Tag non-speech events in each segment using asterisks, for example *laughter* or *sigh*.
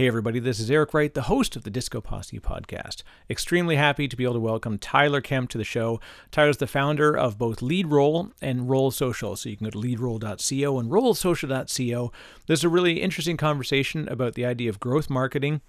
Hey, everybody, this is Eric Wright, the host of the Disco Posse podcast. Extremely happy to be able to welcome Tyler Kemp to the show. Tyler's the founder of both Lead LeadRoll and Roll Social. So you can go to leadroll.co and rollsocial.co. There's a really interesting conversation about the idea of growth marketing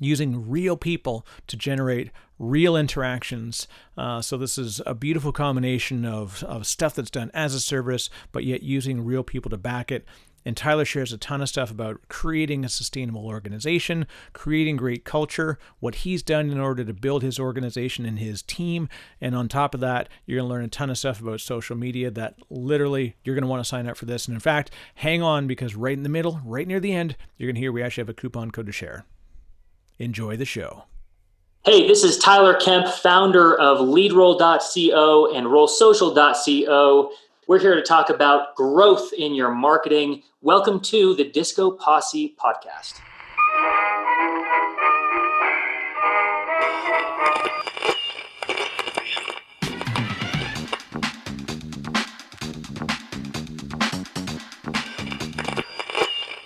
using real people to generate real interactions. Uh, so this is a beautiful combination of, of stuff that's done as a service, but yet using real people to back it. And Tyler shares a ton of stuff about creating a sustainable organization, creating great culture, what he's done in order to build his organization and his team. And on top of that, you're going to learn a ton of stuff about social media that literally you're going to want to sign up for this. And in fact, hang on because right in the middle, right near the end, you're going to hear we actually have a coupon code to share. Enjoy the show. Hey, this is Tyler Kemp, founder of leadroll.co and rollsocial.co. We're here to talk about growth in your marketing. Welcome to the Disco Posse podcast.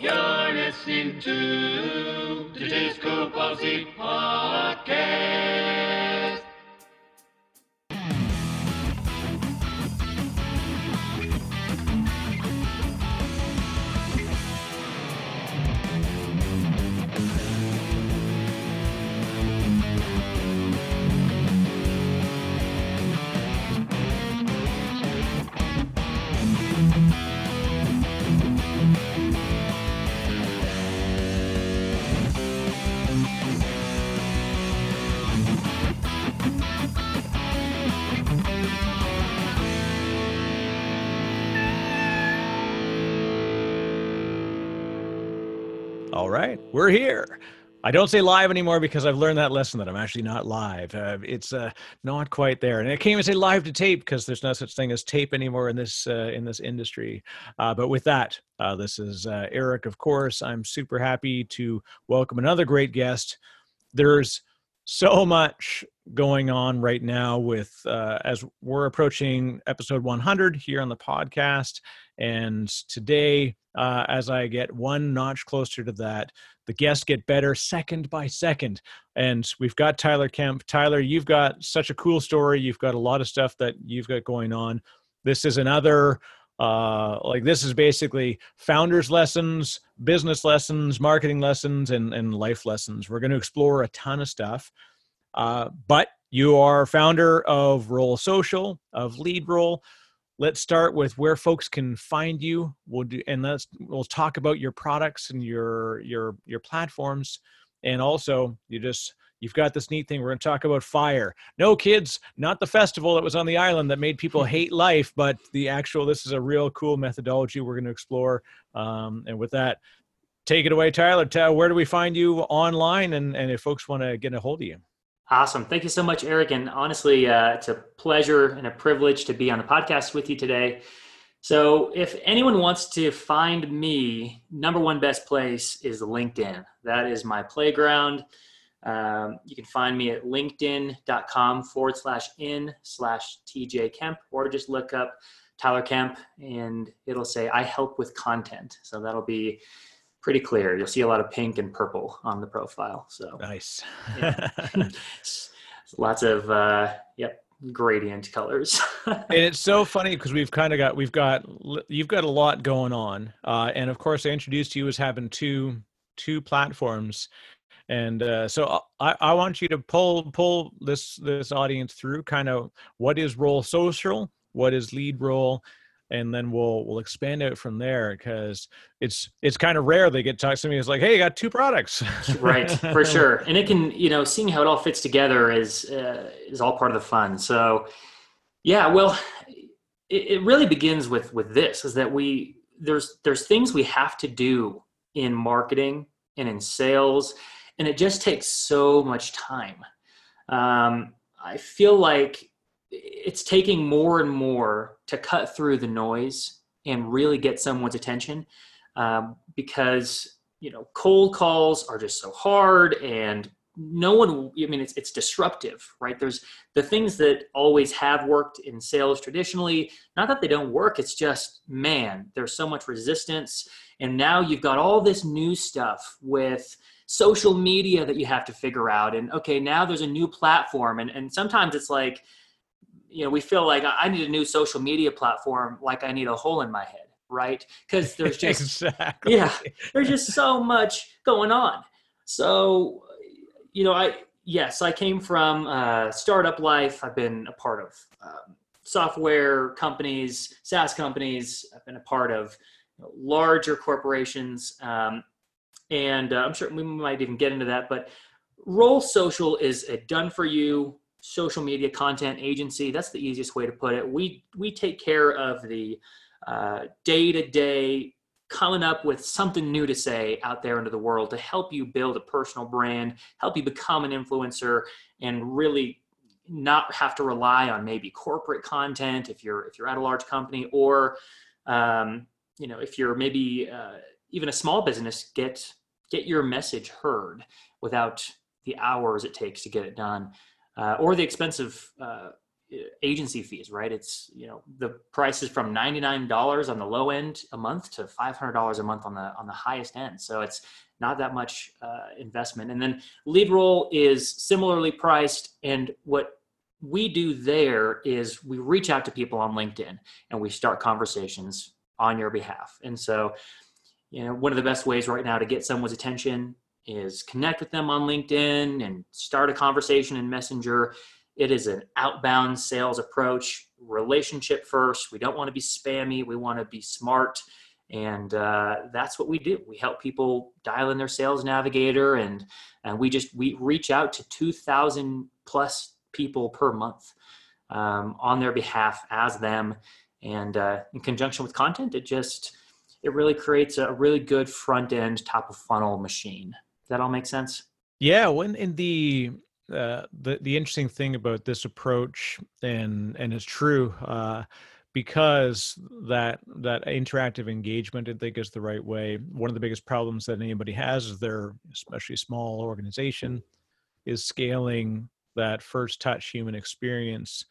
You're listening to the Disco Posse podcast. All right, we're here. I don't say live anymore because I've learned that lesson that I'm actually not live. Uh, it's uh, not quite there, and I can't even say live to tape because there's no such thing as tape anymore in this uh, in this industry. Uh, but with that, uh, this is uh, Eric. Of course, I'm super happy to welcome another great guest. There's so much going on right now with uh as we're approaching episode 100 here on the podcast, and today uh, as I get one notch closer to that. The guests get better second by second. And we've got Tyler Kemp. Tyler, you've got such a cool story. You've got a lot of stuff that you've got going on. This is another, uh, like, this is basically founders' lessons, business lessons, marketing lessons, and, and life lessons. We're going to explore a ton of stuff. Uh, but you are founder of Roll Social, of LeadRoll let's start with where folks can find you we'll do and let's we'll talk about your products and your your your platforms and also you just you've got this neat thing we're going to talk about fire no kids not the festival that was on the island that made people *laughs* hate life but the actual this is a real cool methodology we're going to explore um, and with that take it away tyler tell where do we find you online and and if folks want to get a hold of you Awesome. Thank you so much, Eric. And honestly, uh, it's a pleasure and a privilege to be on the podcast with you today. So, if anyone wants to find me, number one best place is LinkedIn. That is my playground. Um, you can find me at linkedin.com forward slash in slash TJ Kemp, or just look up Tyler Kemp and it'll say, I help with content. So, that'll be pretty clear. You'll see a lot of pink and purple on the profile. So nice. yeah. *laughs* Lots of uh, yep gradient colors. *laughs* and it's so funny because we've kind of got we've got you've got a lot going on, uh, and of course I introduced you as having two two platforms. And uh, so I, I want you to pull pull this this audience through kind of what is Roll Social, what is LeadRoll and then we'll we'll expand out from there because it's it's kind of rare they get talk to me it's like hey you got two products. Right for *laughs* sure. And it can you know seeing how it all fits together is uh, is all part of the fun. So yeah well it, it really begins with with this is that we there's there's things we have to do in marketing and in sales and it just takes so much time. Um, i feel like it's taking more and more to cut through the noise and really get someone's attention um, because you know cold calls are just so hard and no one i mean it's, it's disruptive right? There's the things that always have worked in sales traditionally not that they don't work it's just man there's so much resistance. And now you've got all this new stuff with social media that you have to figure out. And okay now there's a new platform. And, and sometimes it's like you know we feel like i need a new social media platform like i need a hole in my head right? Because there's *laughs* just exactly. yeah there's just so much going on. So you know, I yes, I came from uh, startup life. I've been a part of um, software companies, SaaS companies. I've been a part of you know, larger corporations, um, and uh, I'm sure we might even get into that. But Roll Social is a done for you social media content agency. That's the easiest way to put it. We we take care of the day to day coming up with something new to say out there into the world to help you build a personal brand, help you become an influencer, and really not have to rely on maybe corporate content if you're if you're at a large company or um, you know if you're maybe uh, even a small business get get your message heard without the hours it takes to get it done uh, or the expensive uh, agency fees, right? It's you know the price is from ninety nine dollars on the low end a month to five hundred dollars a month on the on the highest end. So it's not that much uh, investment. And then LeadRoll is similarly priced. And what we do there is we reach out to people on LinkedIn and we start conversations on your behalf. And so, you know, one of the best ways right now to get someone's attention is connect with them on LinkedIn and start a conversation in Messenger it is an outbound sales approach, relationship first. We don't want to be spammy. We want to be smart. And uh, that's what we do. We help people dial in their sales navigator, and and we just we reach out to two thousand plus people per month um, on their behalf as them. And uh, in conjunction with content, it just it really creates a really good front end, top of funnel machine. Does that all make sense? Yeah, when in the uh, the the interesting thing about this approach, and and it's true, uh, because that that interactive engagement, I think, is the right way. One of the biggest problems that anybody has is their, especially small organization, is scaling that first touch human experience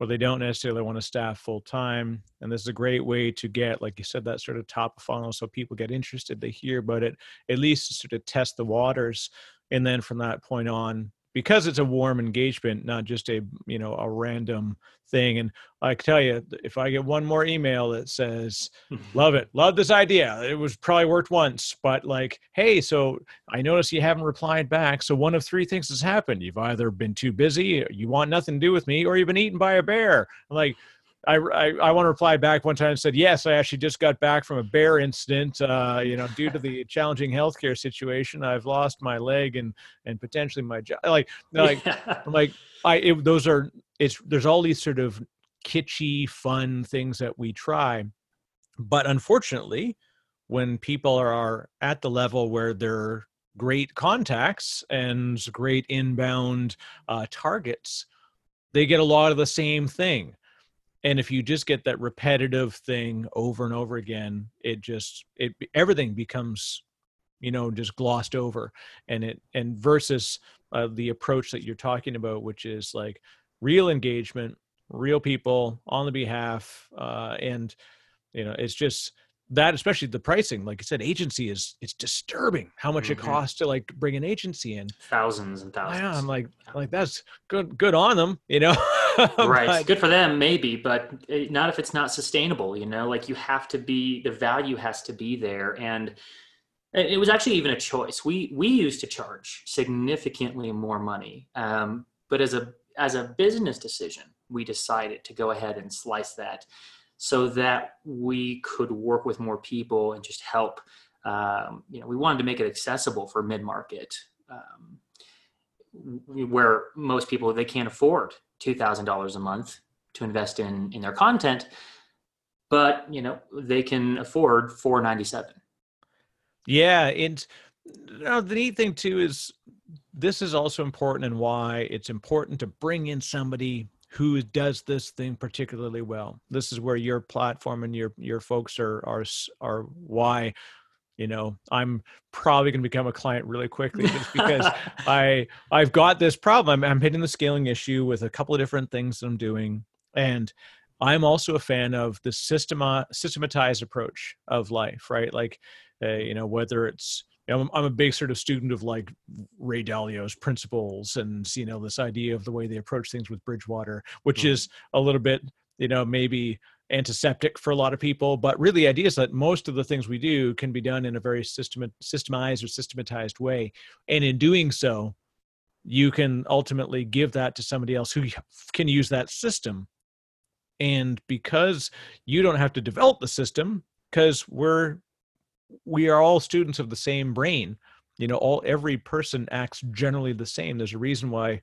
where they don't necessarily want to staff full time. And this is a great way to get, like you said, that sort of top of funnel so people get interested, they hear about it, at least sort of test the waters. And then from that point on, because it's a warm engagement, not just a you know a random thing. And I can tell you, if I get one more email that says, *laughs* "Love it, love this idea," it was probably worked once, but like, hey, so I notice you haven't replied back. So one of three things has happened: you've either been too busy, you want nothing to do with me, or you've been eaten by a bear. I'm like, I, I, I, want to reply back one time and said, yes, I actually just got back from a bear incident. Uh, you know, due to the *laughs* challenging healthcare situation, I've lost my leg and, and potentially my job. Like, like, yeah. like I, it, those are, it's, there's all these sort of kitschy, fun things that we try. But unfortunately, when people are, are at the level where they're great contacts and great inbound uh, targets, they get a lot of the same thing and if you just get that repetitive thing over and over again it just it everything becomes you know just glossed over and it and versus uh, the approach that you're talking about which is like real engagement real people on the behalf uh, and you know it's just that especially the pricing like i said agency is it's disturbing how much mm-hmm. it costs to like bring an agency in. Thousands and thousands. Yeah i'm like like that's good good on them you know? *laughs* Right. But, good for them maybe but not if it's not sustainable you know? Like you have to be the value has to be there and it was actually even a choice. We we used to charge significantly more money um, but as a as a business decision we decided to go ahead and slice that so that we could work with more people and just help. Um, you know, we wanted to make it accessible for mid market, um, where most people they can't afford two thousand dollars a month to invest in in their content, but you know they can afford four ninety seven. Yeah, and you know, the neat thing too is this is also important and why it's important to bring in somebody who does this thing particularly well. This is where your platform and your your folks are are are why you know i'm probably going to become a client really quickly just because *laughs* i i've got this problem. I'm, I'm hitting the scaling issue with a couple of different things that i'm doing. And i'm also a fan of the systema, systematized approach of life right? Like uh, you know whether it's know, I'm, I'm a big sort of student of like Ray Dalio's principles and you know this idea of the way they approach things with Bridgewater, which Mhm. is a little bit you know maybe antiseptic for a lot of people, but really the idea is that most of the things we do can be done in a very system systemized or systematized way, and in doing so, you can ultimately give that to somebody else who can use that system. And because you don't have to develop the system, because we're we are all students of the same brain. You know all every person acts generally the same. There's a reason why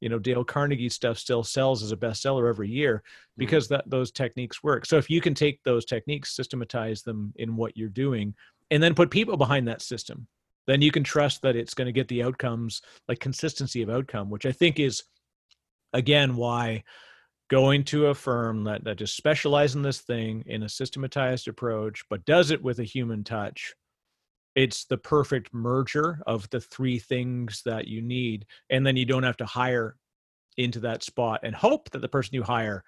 you know dale carnegie stuff still sells as a bestseller every year mm-hmm. because that those techniques work. So if you can take those techniques systematize them in what you're doing and then put people behind that system then you can trust that it's going to get the outcomes like consistency of outcome which i think is again why going to a firm that, that just specializes in this thing in a systematized approach but does it with a human touch it's the perfect merger of the three things that you need and then you don't have to hire into that spot and hope that the person you hire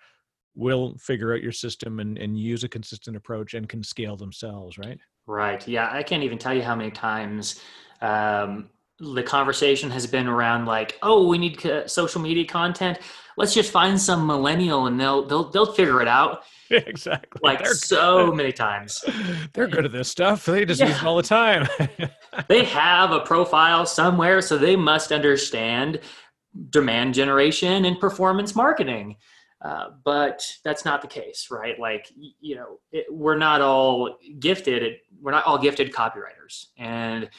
will figure out your system and, and use a consistent approach and can scale themselves right Right. Yeah. I can't even tell you how many times um, the conversation has been around like, oh, we need social media content. Let's just find some millennial and they'll they'll they'll figure it out. *laughs* exactly Like they're, so many times. *laughs* they're good at this stuff they just Yeah. use it all the time *laughs* They have a profile somewhere, so they must understand demand generation and performance marketing. Uh, but that's not the case, right? Like, you know, it, we're not all gifted. At, we're not all gifted copywriters, and if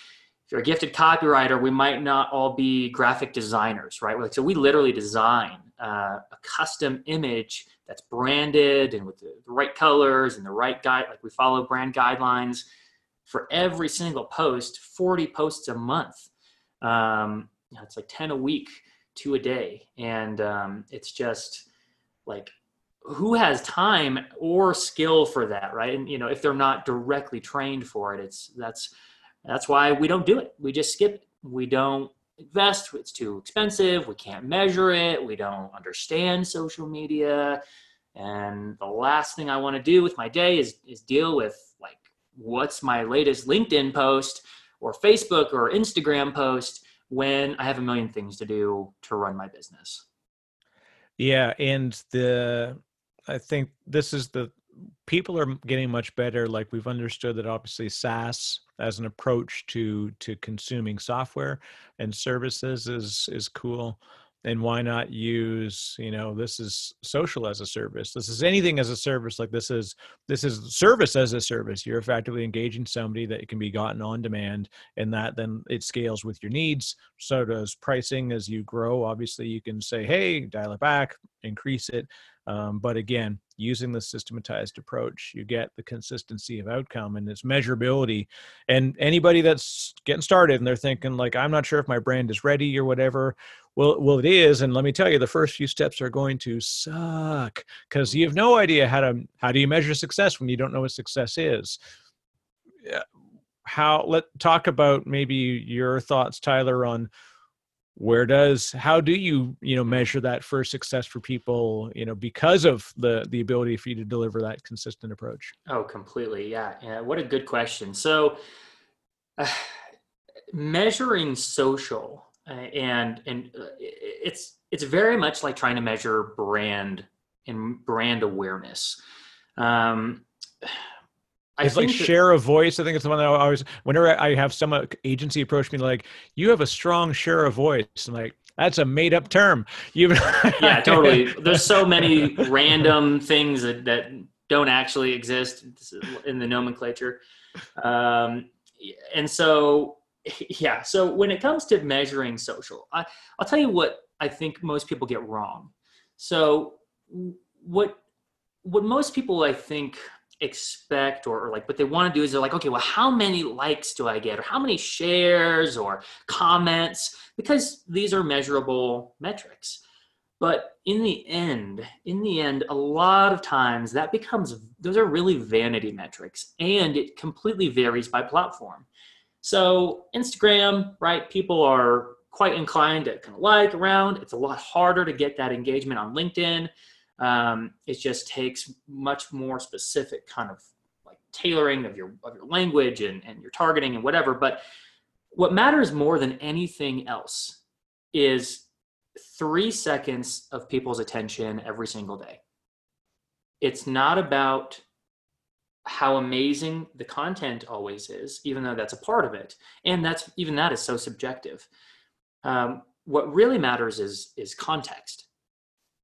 you're a gifted copywriter, we might not all be graphic designers, right? Like, so we literally design uh, a custom image that's branded and with the, right colors and the right guide. Like, we follow brand guidelines for every single post, 40 posts a month. Um, you know, it's like 10 a week, two a day. And um, it's just like, who has time or skill for that, right? And you know, if they're not directly trained for it, it's that's that's why we don't do it. We just skip it. We don't invest. It's too expensive. We can't measure it. We don't understand social media. And the last thing I want to do with my day is is deal with like what's my latest LinkedIn post or Facebook or Instagram post when I have a million things to do to run my business. Yeah, and the I think this is the people are getting much better. Like we've understood that obviously SaaS as an approach to to consuming software and services is is cool. And why not use, you know, this is social as a service. This is anything as a service. Like this is this is service as a service. You're effectively engaging somebody that can be gotten on demand, and that then it scales with your needs. So does pricing as you grow. Obviously, you can say, hey, dial it back, increase it. Um, but again, using the systematized approach, you get the consistency of outcome and its measurability. And anybody that's getting started and they're thinking like, I'm not sure if my brand is ready or whatever. Well, well, it is, and let me tell you, the first few steps are going to suck because you have no idea how to how do you measure success when you don't know what success is. How let talk about maybe your thoughts, Tyler, on where does how do you you know measure that first success for people you know because of the the ability for you to deliver that consistent approach Oh, completely. Yeah. Yeah. What a good question. So, uh, *sighs* measuring social uh, and and uh, it's it's very much like trying to measure brand and brand awareness. Um, it's like think that- share of voice i think it's the one that i always whenever i have some agency approach me like you have a strong share of voice i'm like that's a made up term *laughs* you yeah, totally. There's so many *laughs* random things that, that don't actually exist in the nomenclature. Um, and so, yeah, so when it comes to measuring social, I, I'll tell you what I think most people get wrong. So, what what most people I think expect or, or like what they want to do is they're like okay well how many likes do i get? Or how many shares or comments? Because these are measurable metrics. But in the end in the end a lot of times that becomes those are really vanity metrics and it completely varies by platform. So instagram right people are quite inclined to kind of like around. It's a lot harder to get that engagement on linkedin um, it just takes much more specific kind of like tailoring of your of your language and, and your targeting and whatever but what matters more than anything else is three seconds of people's attention every single day. It's not about how amazing the content always is, even though that's a part of it, and that's even that is so subjective. Um, what really matters is is context.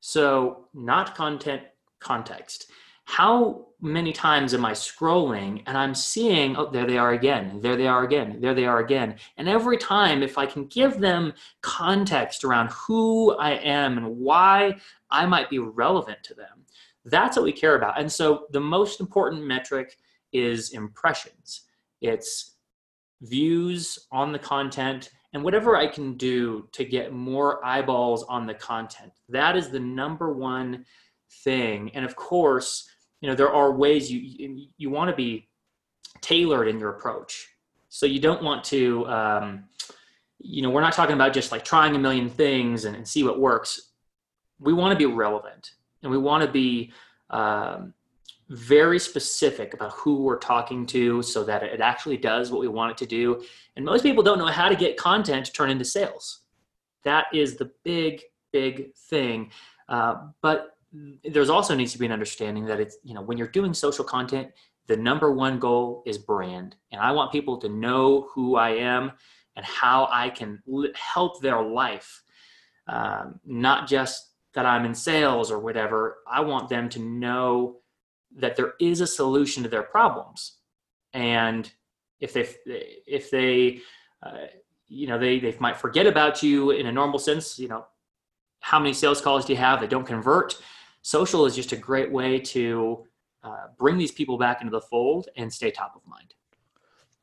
So, not content, context how many times am I scrolling and I'm seeing, oh, there they are again, there they are again, there they are again. And every time, if I can give them context around who I am and why I might be relevant to them, that's what we care about. And so the most important metric is impressions, it's views on the content. And whatever I can do to get more eyeballs on the content, that is the number one thing. And of course, you know there are ways you you, you want to be tailored in your approach so you don't want to um, you know we're not talking about just like trying a million things and, and see what works we want to be relevant and we want to be um, very specific about who we're talking to so that it actually does what we want it to do. And most people don't know how to get content to turn into sales. That is the big big thing. Uh, but there's also needs to be an understanding that it's you know when you're doing social content the number one goal is brand. And i want people to know who i am and how i can help their life. Um, not just that i'm in sales or whatever. I want them to know that there is a solution to their problems and if they if they uh, you know they, they might forget about you in a normal sense you know how many sales calls do you have that don't convert social is just a great way to uh, bring these people back into the fold and stay top of mind.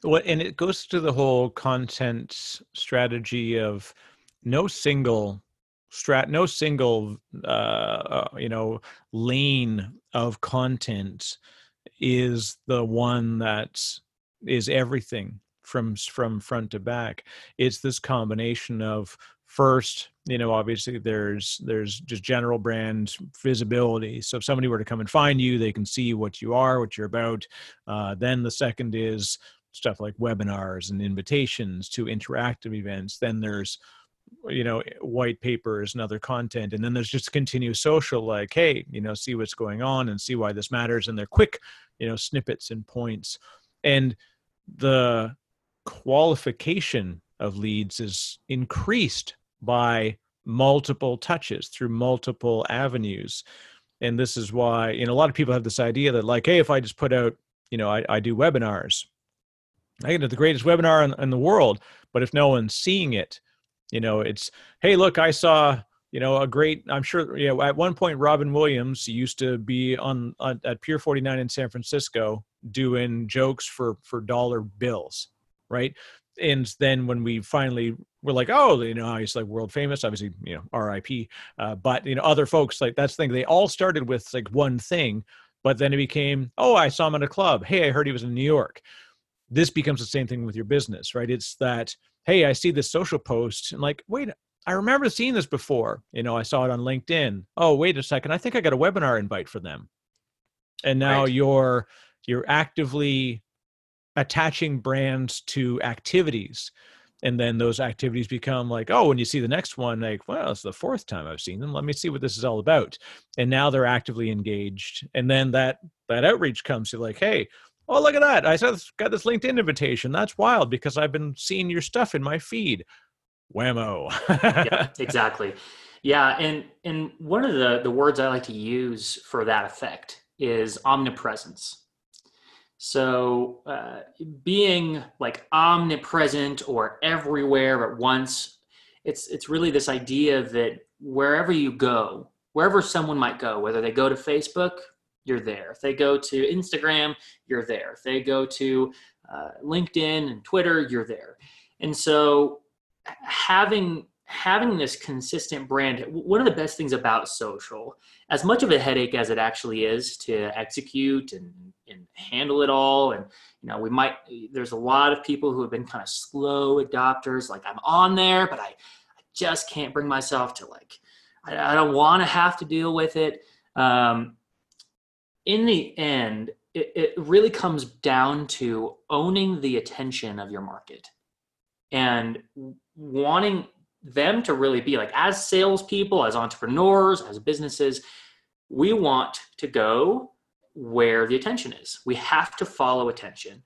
Well, and it goes to the whole content strategy of no single strat, no single uh, uh, you know lane of content is the one that is everything from from front to back. It's this combination of first you know obviously there's there's just general brand visibility. So if somebody were to come and find you they can see what you are what you're about. Uh, then the second is stuff like webinars and invitations to interactive events. Then there's you know white papers and other content and then there's just continuous social like hey you know see what's going on and see why this matters and they're quick you know snippets and points. And the qualification of leads is increased by multiple touches through multiple avenues. And this is why you know a lot of people have this idea that like hey if i just put out you know i, I do webinars. I get the greatest webinar in, in the world but if no one's seeing it you know it's hey look i saw you know a great i'm sure you know at one point robin williams used to be on, on at pier 49 in san francisco doing jokes for for dollar bills right and then when we finally were like, oh, you know, he's like world famous, obviously, you know, R.I.P. Uh, but you know, other folks like that's the thing. They all started with like one thing, but then it became, oh, I saw him at a club. Hey, I heard he was in New York. This becomes the same thing with your business, right? It's that, hey, I see this social post, and like, wait, I remember seeing this before. You know, I saw it on LinkedIn. Oh, wait a second, I think I got a webinar invite for them. And now right. you're you're actively attaching brands to activities and then those activities become like oh when you see the next one like well it's the fourth time i've seen them let me see what this is all about and now they're actively engaged and then that that outreach comes to like hey oh look at that. I got this linkedin invitation. That's wild because i've been seeing your stuff in my feed. Whammo. Yeah exactly. Yeah and and one of the the words i like to use for that effect is omnipresence. So, uh, being like omnipresent or everywhere at once, it's it's really this idea that wherever you go, wherever someone might go, whether they go to Facebook, you're there. If they go to Instagram, you're there. If they go to uh, LinkedIn and Twitter, you're there. And so, having having this consistent brand one of the best things about social as much of a headache as it actually is to execute and, and handle it all and you know we might there's a lot of people who have been kind of slow adopters like i'm on there but i, I just can't bring myself to like i, I don't want to have to deal with it um, in the end it, it really comes down to owning the attention of your market and wanting them to really be like as salespeople, as entrepreneurs, as businesses, we want to go where the attention is. We have to follow attention.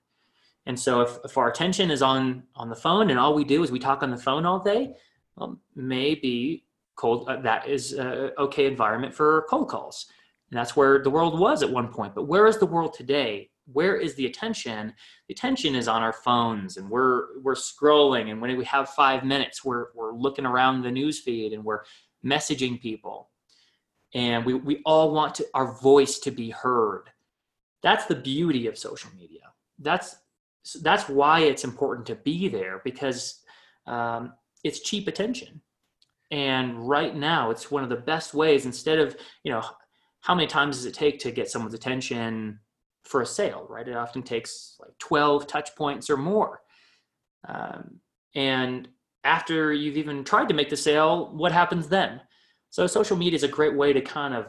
And so if, if our attention is on on the phone and all we do is we talk on the phone all day, well, maybe cold uh, that is a okay environment for cold calls. And that's where the world was at one point. But where is the world today? where is the attention? The attention is on our phones and we're we're scrolling and when we have five minutes we're we're looking around the news feed and we're messaging people. And we we all want to our voice to be heard. That's the beauty of social media. That's that's why it's important to be there because um, it's cheap attention. And right now it's one of the best ways instead of you know how many times does it take to get someone's attention for a sale, right? It often takes like 12 touch points or more. Um, and after you've even tried to make the sale, what happens then? So social media is a great way to kind of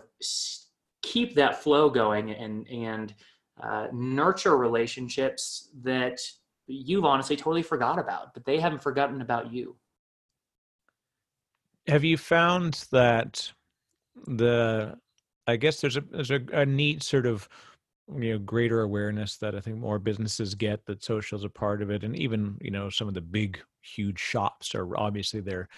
keep that flow going and and uh, nurture relationships that you've honestly totally forgot about, but they haven't forgotten about you. Have you found that the I guess there's a there's a, a neat sort of you know greater awareness that i think more businesses get that social is a part of it. And even you know some of the big huge shops are obviously they're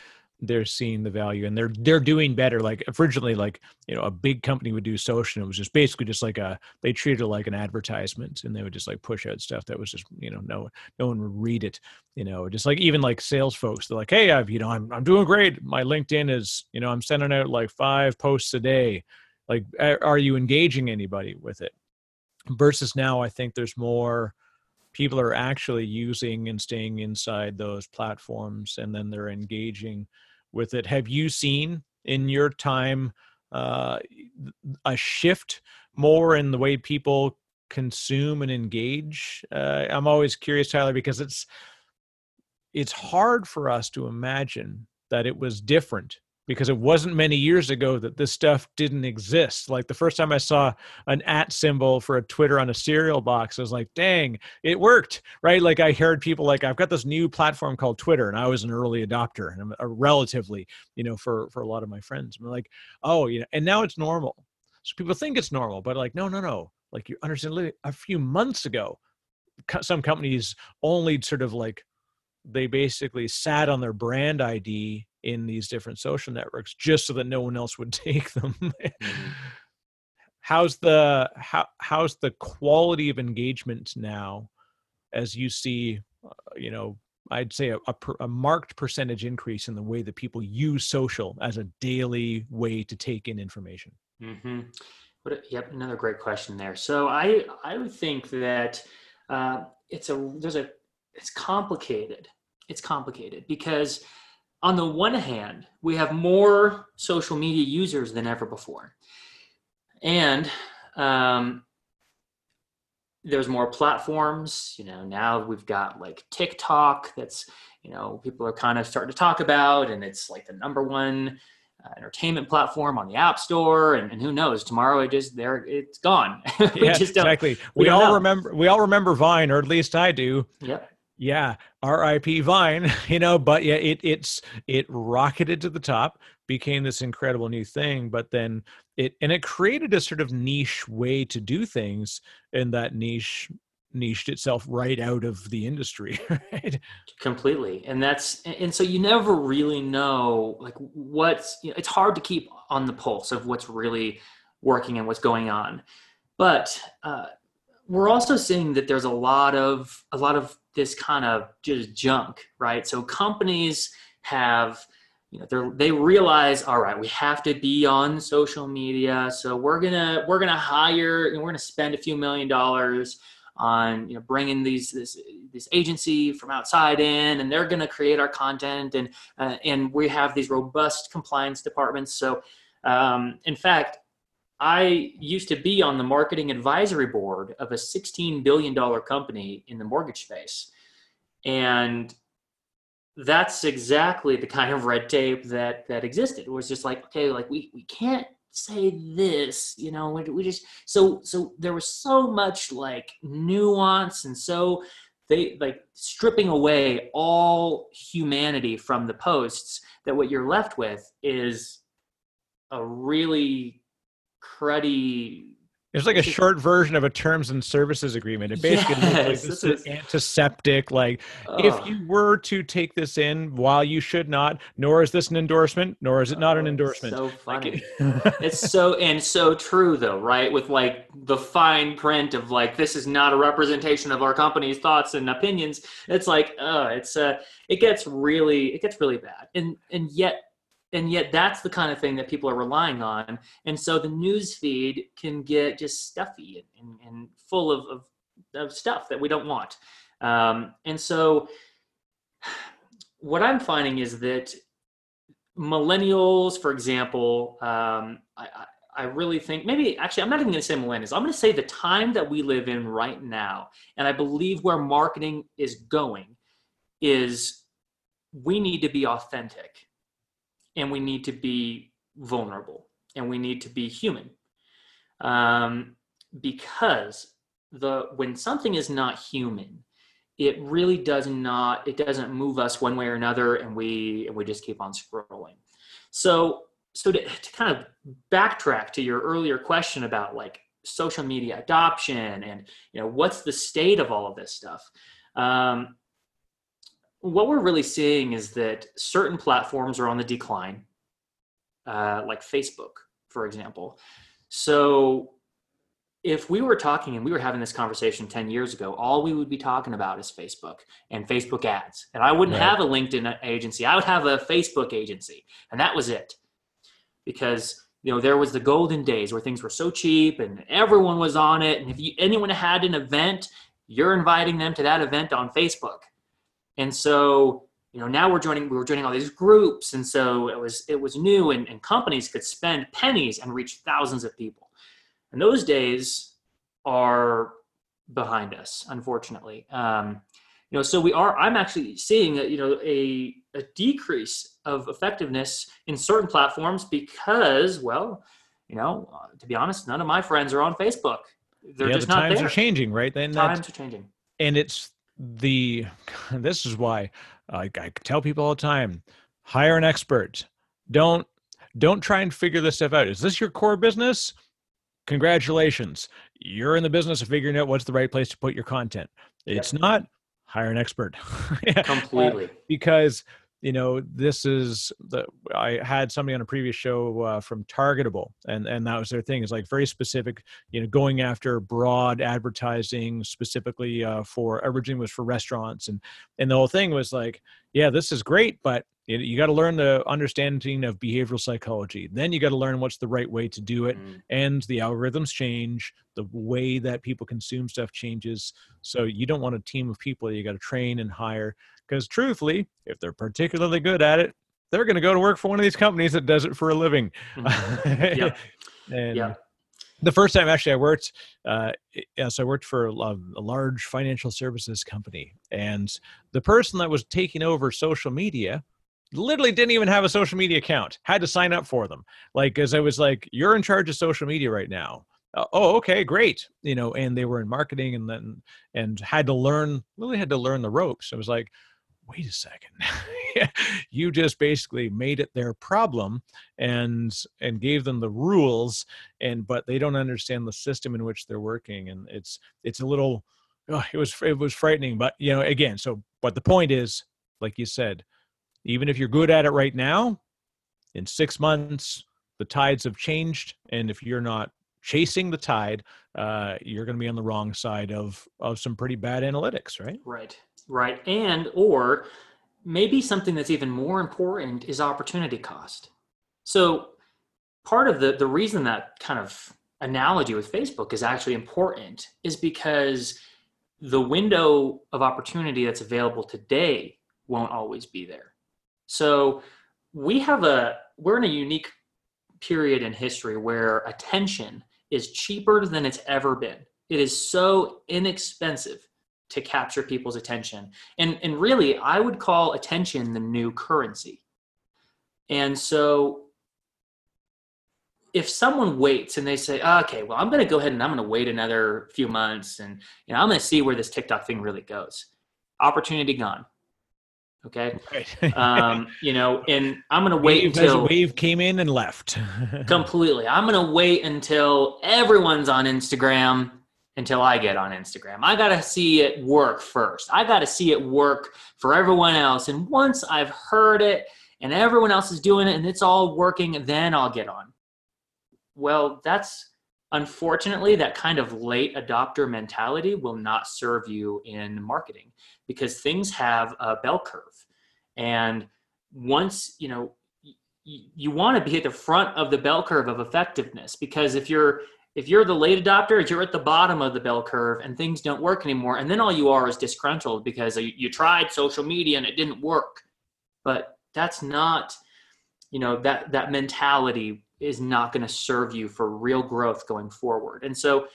they're seeing the value and they're they're doing better. Like originally like you know a big company would do social and it was just basically just like a they treated it like an advertisement and they would just like push out stuff that was just you know no no one would read it you know just like even like sales folks they're like hey i've you know i'm, I'm doing great. My linkedin is you know i'm sending out like five posts a day like are you engaging anybody with it? Versus now i think there's more people are actually using and staying inside those platforms and then they're engaging with it. Have you seen in your time uh, a shift more in the way people consume and engage? Uh, i'm always curious tyler because it's it's hard for us to imagine that it was different because it wasn't many years ago that this stuff didn't exist. Like the first time I saw an at symbol for a Twitter on a cereal box, I was like, dang, it worked, right? Like I heard people like, I've got this new platform called Twitter, and I was an early adopter, and I'm a relatively, you know, for for a lot of my friends. I'm like, oh, you know, and now it's normal. So people think it's normal, but like, no, no, no. Like you understand, a few months ago, some companies only sort of like they basically sat on their brand ID in these different social networks just so that no one else would *laughs* take them. mm-hmm. How's the how how's the quality of engagement now as you see uh, you know I'd say a, a, a, marked percentage increase in the way that people use social as a daily way to take in information. Mm-hmm. What a, yep, another great question there. So I I would think that uh, it's a there's a it's complicated. It's complicated because on the one hand, we have more social media users than ever before. And um, there's more platforms. You know, now we've got like TikTok that's, you know, people are kind of starting to talk about, and it's like the number one uh, entertainment platform on the App Store. And, and, who knows, tomorrow it just there, it's gone. *laughs* we yeah, exactly. We, we all know. remember. We all remember Vine, or at least I do. Yep yeah rip vine *laughs* you know but yeah it it's it rocketed to the top became this incredible new thing but then it and it created a sort of niche way to do things and that niche niched itself right out of the industry *laughs* right? Completely and that's and so you never really know like what's you know, it's hard to keep on the pulse of what's really working and what's going on but uh, we're also seeing that there's a lot of a lot of this kind of just junk, right? So companies have you know they realize all right we have to be on social media. So we're gonna we're gonna hire and we're gonna spend a few million dollars on you know bringing these this this agency from outside in and they're to create our content. And uh, and we have these robust compliance departments. So um, in fact i used to be on the marketing advisory board of a 16 billion dollar company in the mortgage space. And that's exactly the kind of red tape that that existed. It was just like okay like we we can't say this you know we, we just so so there was so much like nuance and so they like stripping away all humanity from the posts that what you're left with is a really cruddy It's like a short version of a terms and services agreement. It basically like Yes, this this is is- antiseptic. Like, if you were to take this in, while you should not, nor is this an endorsement, nor is it not an Oh, endorsement. so funny it- it's so and so true though right with like the fine print of like this is not a representation of our company's thoughts and opinions it's like oh, it's uh it gets really it gets really bad and and yet and yet that's the kind of thing that people are relying on. And so the news feed can get just stuffy and, and, and full of, of of stuff that we don't want. Um and so *sighs* what i'm finding is that millennials, for example, um, I, I, I really think maybe actually I'm not even going to say millennials. I'm going to say the time that we live in right now, and I believe where marketing is going is we need to be authentic, and we need to be vulnerable, and we need to be human, um, because the when something is not human, it really does not it doesn't move us one way or another and we and we just keep on scrolling. So so to, to kind of backtrack to your earlier question about like social media adoption and you know what's the state of all of this stuff um, what we're really seeing is that certain platforms are on the decline uh, like facebook for example so if we were talking and we were having this conversation 10 years ago, all we would be talking about is Facebook and Facebook ads. And I wouldn't Right. have a LinkedIn agency. I would have a Facebook agency. And that was it. Because you know, there was the golden days where things were so cheap and everyone was on it. And if you, anyone had an event, you're inviting them to that event on Facebook. And so, you know, now we're joining, we were joining all these groups. And so it was, it was new and, and companies could spend pennies and reach thousands of people. And those days are behind us, unfortunately. Um, you know, so we are. I'm actually seeing a, you know a a decrease of effectiveness in certain platforms because, well, you know, uh, to be honest, none of my friends are on Facebook. They're yeah, just the not times there. are changing, right? Then Times are changing. and it's the *laughs* this is why I, I tell people all the time hire an expert. Don't don't try and figure this stuff out. Is this your core business? Congratulations. You're in the business of figuring out what's the right place to put your content. It's not hire an expert. *laughs* Uh, Completely. because you know this is the i had somebody on a previous show uh, from targetable and and that was their thing. Is like very specific you know going after broad advertising specifically uh, for originally was for restaurants and and the whole thing was like yeah this is great but you, you got to learn the understanding of behavioral psychology. Then you got to learn what's the right way to do it Mm. and the algorithms change the way that people consume stuff changes. So you don't want a team of people that you got to train and hire because truthfully if they're particularly good at it they're going to go to work for one of these companies that does it for a living Mhm. Yep. *laughs* and Yep. the first time actually i worked uh, yeah, so i worked for a, a large financial services company and the person that was taking over social media literally didn't even have a social media account had to sign up for them like as i was like you're in charge of social media right now uh, oh okay great you know and they were in marketing and then and had to learn really had to learn the ropes it was like wait a second *laughs* you just basically made it their problem and and gave them the rules and but they don't understand the system in which they're working and it's it's a little oh, it was it was frightening but you know again so but the point is like you said even if you're good at it right now in 6 months the tides have changed and if you're not chasing the tide uh, you're going to be on the wrong side of of some pretty bad analytics right Right. Right. And or maybe something that's even more important is opportunity cost. So part of the the reason that kind of analogy with Facebook is actually important is because the window of opportunity that's available today won't always be there. So we have a we're in a unique period in history where attention is cheaper than it's ever been. It is so inexpensive to capture people's attention. And and really I would call attention the new currency. And so if someone waits and they say, oh, okay, well, I'm going to go ahead and I'm going to wait another few months and you know, I'm going to see where this TikTok thing really goes. Opportunity gone. Okay. Right. *laughs* um, you know, and I'm going to wait wave until wave came in and left. *laughs* completely. I'm going to wait until everyone's on Instagram until I get on Instagram. I got to see it work first. I got to see it work for everyone else. And once I've heard it and everyone else is doing it and it's all working, then I'll get on well, that's unfortunately that kind of late adopter mentality will not serve you in marketing because things have a bell curve. And once, you know, you want to be at the front of the bell curve of effectiveness because if you're if you're the late adopter you're at the bottom of the bell curve and things don't work anymore and then all you are is disgruntled because you tried social media and it didn't work but that's not you know that that mentality is not going to serve you for real growth going forward. And so,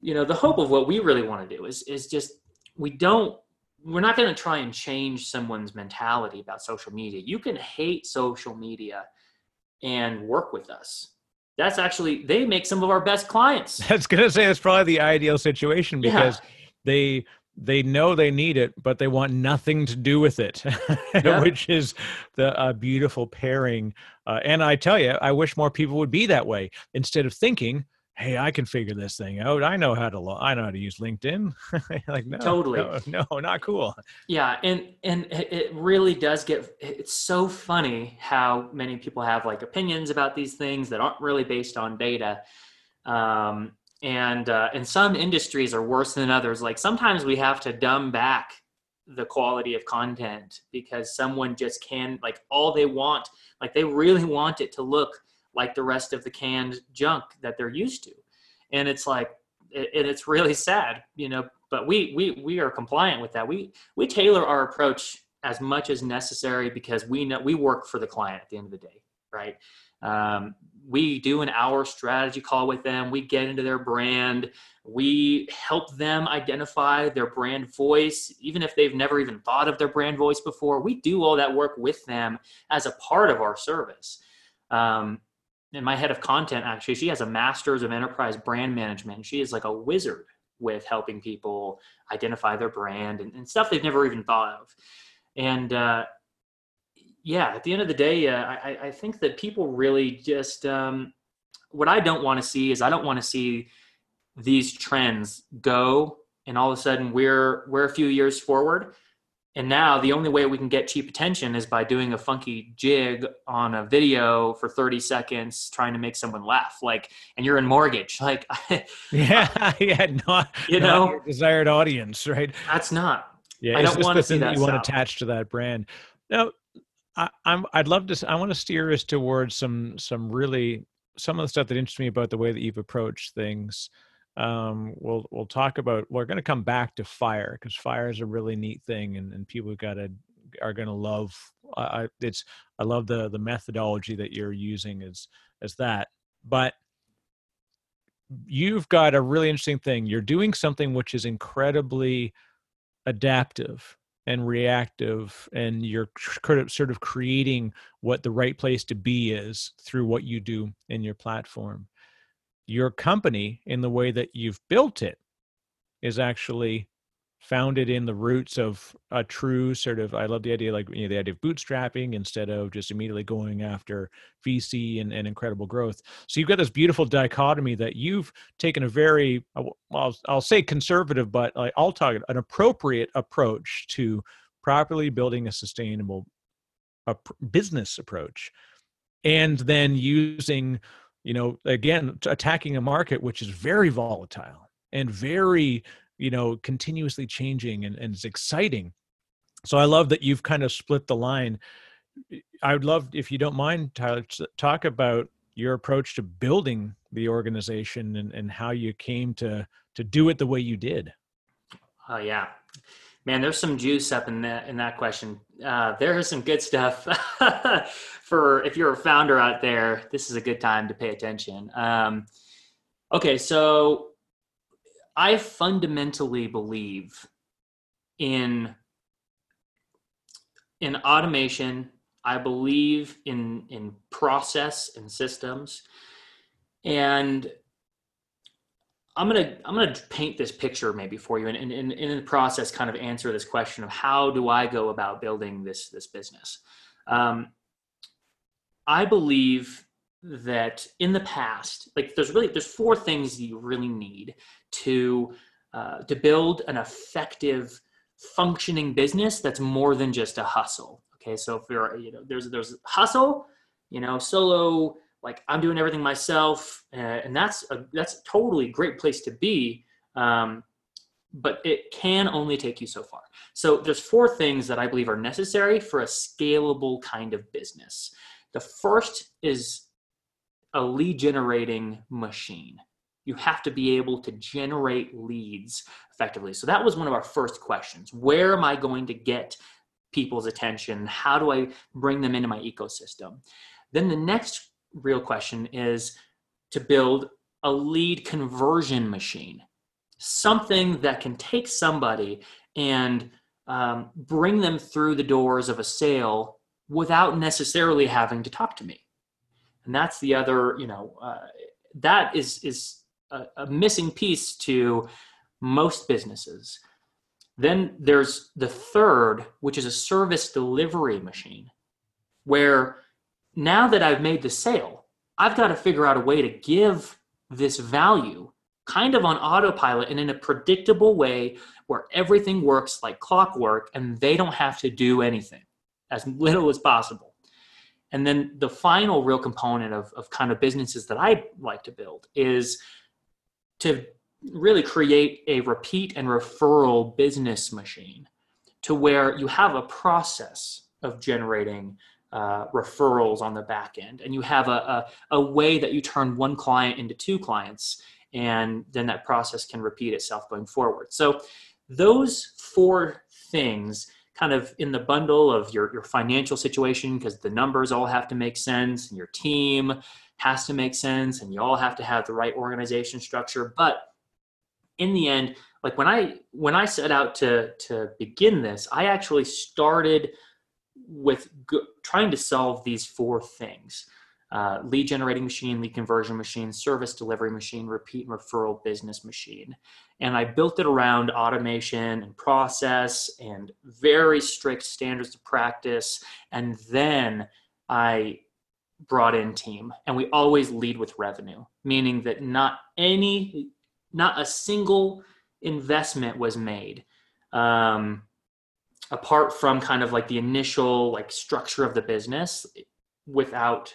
you know, the hope of what we really want to do is is just we don't we're not going to try and change someone's mentality about social media. You can hate social media and work with us. That's actually they make some of our best clients. *laughs* That's to say it's probably the ideal situation because yeah. they they know they need it, but they want nothing to do with it, *laughs* yeah. which is the uh, beautiful pairing. Uh, and I tell you, I wish more people would be that way instead of thinking, "Hey, I can figure this thing out. I know how to. Lo- I know how to use LinkedIn." *laughs* like, no, totally, no, *laughs* no, not cool. Yeah, and and it really does get. It's so funny how many people have like opinions about these things that aren't really based on data. Um, and uh, and some industries are worse than others like sometimes we have to dumb back the quality of content because someone just can like all they want like they really want it to look like the rest of the canned junk that they're used to and it's like and it's really sad you know but we we we are compliant with that we we tailor our approach as much as necessary because we know we work for the client at the end of the day right um, we do an hour strategy call with them. We get into their brand. We help them identify their brand voice, even if they've never even thought of their brand voice before. We do all that work with them as a part of our service. Um, and my head of content, actually, she has a master's of enterprise brand management. She is like a wizard with helping people identify their brand and, and stuff they've never even thought of. And uh, yeah, at the end of the day, uh, I, I think that people really just um, what I don't want to see is I don't want to see these trends go and all of a sudden we're we're a few years forward and now the only way we can get cheap attention is by doing a funky jig on a video for 30 seconds trying to make someone laugh. Like and you're in mortgage. *laughs* Like *laughs* yeah *laughs* yeah not you know? your desired audience right? That's not. Yeah i don't want to see that you want attached to that brand. Now I, am I'd love to. I want to steer us towards some some really some of the stuff that interests me about the way that you've approached things. Um, we'll we'll talk about. We're going to come back to fire because fire is a really neat thing, and, and people got to are going to love. I, it's I love the the methodology that you're using as as that, but you've got a really interesting thing. You're doing something which is incredibly adaptive and reactive and you're sort of creating what the right place to be is through what you do in your platform your company in the way that you've built it is actually founded in the roots of a true sort of i love the idea like you know the idea of bootstrapping instead of just immediately going after vc and, and incredible growth. So you've got this beautiful dichotomy that you've taken a very uh, i'll, I'll say conservative but i'll talk an appropriate approach to properly building a sustainable business approach and then using you know again attacking a market which is very volatile and very you know continuously changing and, and it's exciting. So i love that you've kind of split the line. I would love if you don't mind tyler talk about your approach to building the organization and, and how you came to to do it the way you did. Oh yeah, man. There's some juice up in that in that question. Uh, there is some good stuff *laughs* for if you're a founder out there. This is a good time to pay attention. Um, okay, so I fundamentally believe in in automation. I believe in in process and systems, and I'm gonna I'm gonna paint this picture maybe for you, and, and, and in the process, kind of answer this question of how do I go about building this this business. Um, I believe that in the past, like there's really there's four things you really need to uh, to build an effective functioning business that's more than just a hustle. Okay, so if you're you know there's there's hustle, you know solo like I'm doing everything myself, uh, and that's a that's a totally great place to be. Um, but it can only take you so far. So there's four things that I believe are necessary for a scalable kind of business. The first is a lead generating machine. You have to be able to generate leads effectively. So that was one of our first questions. Where am I going to get people's attention? How do I bring them into my ecosystem? Then the next real question is to build a lead conversion machine, something that can take somebody and um, bring them through the doors of a sale without necessarily having to talk to me. And that's the other, you know, uh, that is is a, a missing piece to most businesses. Then there's the third, which is a service delivery machine, where now that I've made the sale, I've got to figure out a way to give this value kind of on autopilot and in a predictable way where everything works like clockwork and they don't have to do anything as little as possible. And then the final real component of, of kind of businesses that I like to build is to really create a repeat and referral business machine to where you have a process of generating uh, referrals on the back end. And you have a, a, a, way that you turn one client into two clients and then that process can repeat itself going forward. So those four things kind of in the bundle of your, your financial situation because the numbers all have to make sense and your team has to make sense and you all have to have the right organization structure. But in the end like when i when i set out to to begin this i actually started with go- trying to solve these four things uh, lead generating machine, lead conversion machine, service delivery machine, repeat and referral business machine. And I built it around automation and process and very strict standards of practice. And then I brought in team. And we always lead with revenue, meaning that not any, not a single investment was made. Um, apart from kind of like the initial like structure of the business without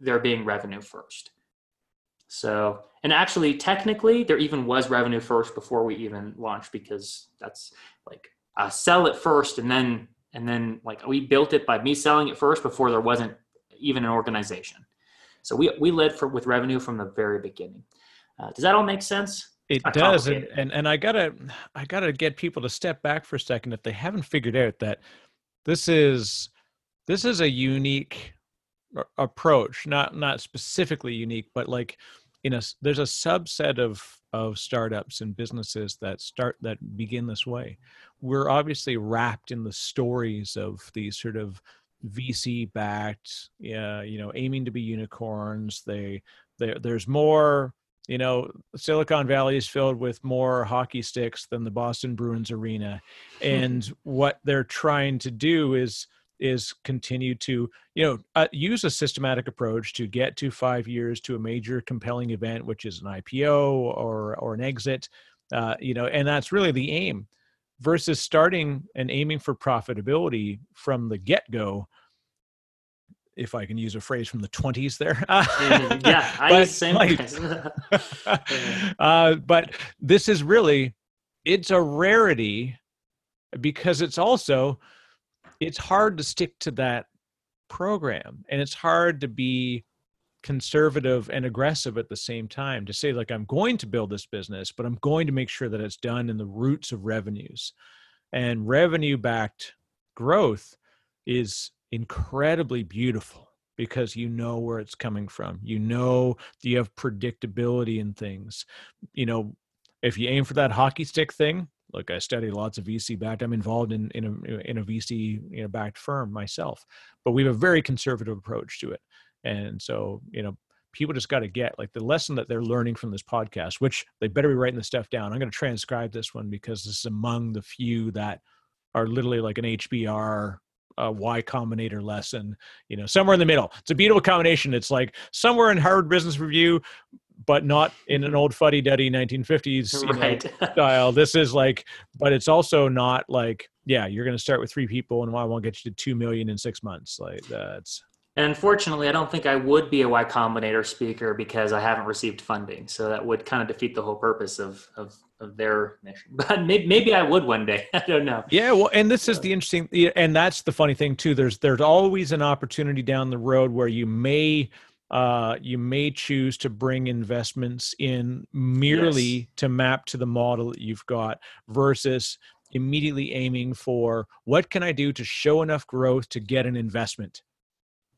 there being revenue first. So and actually technically there even was revenue first before we even launched because that's like uh, sell it first and then and then like we built it by me selling it first before there wasn't even an organization. So we we led for with revenue from the very beginning. Uh, does that all make sense it does, and, and and I gotta I gotta get people to step back for a second if they haven't figured out that this is this is a unique approach, not not specifically unique, but like in a there's a subset of of startups and businesses that start that begin this way. We're obviously wrapped in the stories of these sort of VC backed, yeah, uh, you know, aiming to be unicorns. They, they there's more you know, Silicon Valley is filled with more hockey sticks than the Boston Bruins arena. And what they're trying to do is is continue to you know uh, use a systematic approach to get to five years to a major compelling event which is an ipo or or an exit uh, you know and that's really the aim versus starting and aiming for profitability from the get-go if I can use a phrase from the 20s there. Mm, *laughs* yeah, I but, same. Like, *laughs* *laughs* uh, but this is really, it's a rarity because it's also, it's hard to stick to that program and it's hard to be conservative and aggressive at the same time to say like i'm going to build this business but i'm going to make sure that it's done in the roots of revenues and revenue backed growth is incredibly beautiful because you know where it's coming from. You know you have predictability in things. You know if you aim for that hockey stick thing look i study lots of vc backed i'm involved in in a, in a vc you know backed firm myself but we have a very conservative approach to it. And so, you know, people just got to get like the lesson that they're learning from this podcast, which they better be writing the stuff down. I'm going to transcribe this one because this is among the few that are literally like an HBR uh, Y Combinator lesson, you know, somewhere in the middle. It's a beautiful combination. It's like somewhere in Harvard Business Review, but not in an old fuddy duddy 1950s right. know, style. This is like, but it's also not like, yeah, you're going to start with three people and I won't get you to 2 million in six months. Like that's, and unfortunately, I don't think I would be a Y Combinator speaker because I haven't received funding. So that would kind of defeat the whole purpose of, of, of their mission. *laughs* But maybe, maybe I would one day. *laughs* I don't know. Yeah, well, and this is the interesting, and that's the funny thing too. There's there's always an opportunity down the road where you may uh, you may choose to bring investments in merely yes. to map to the model that you've got versus immediately aiming for what can I do to show enough growth to get an investment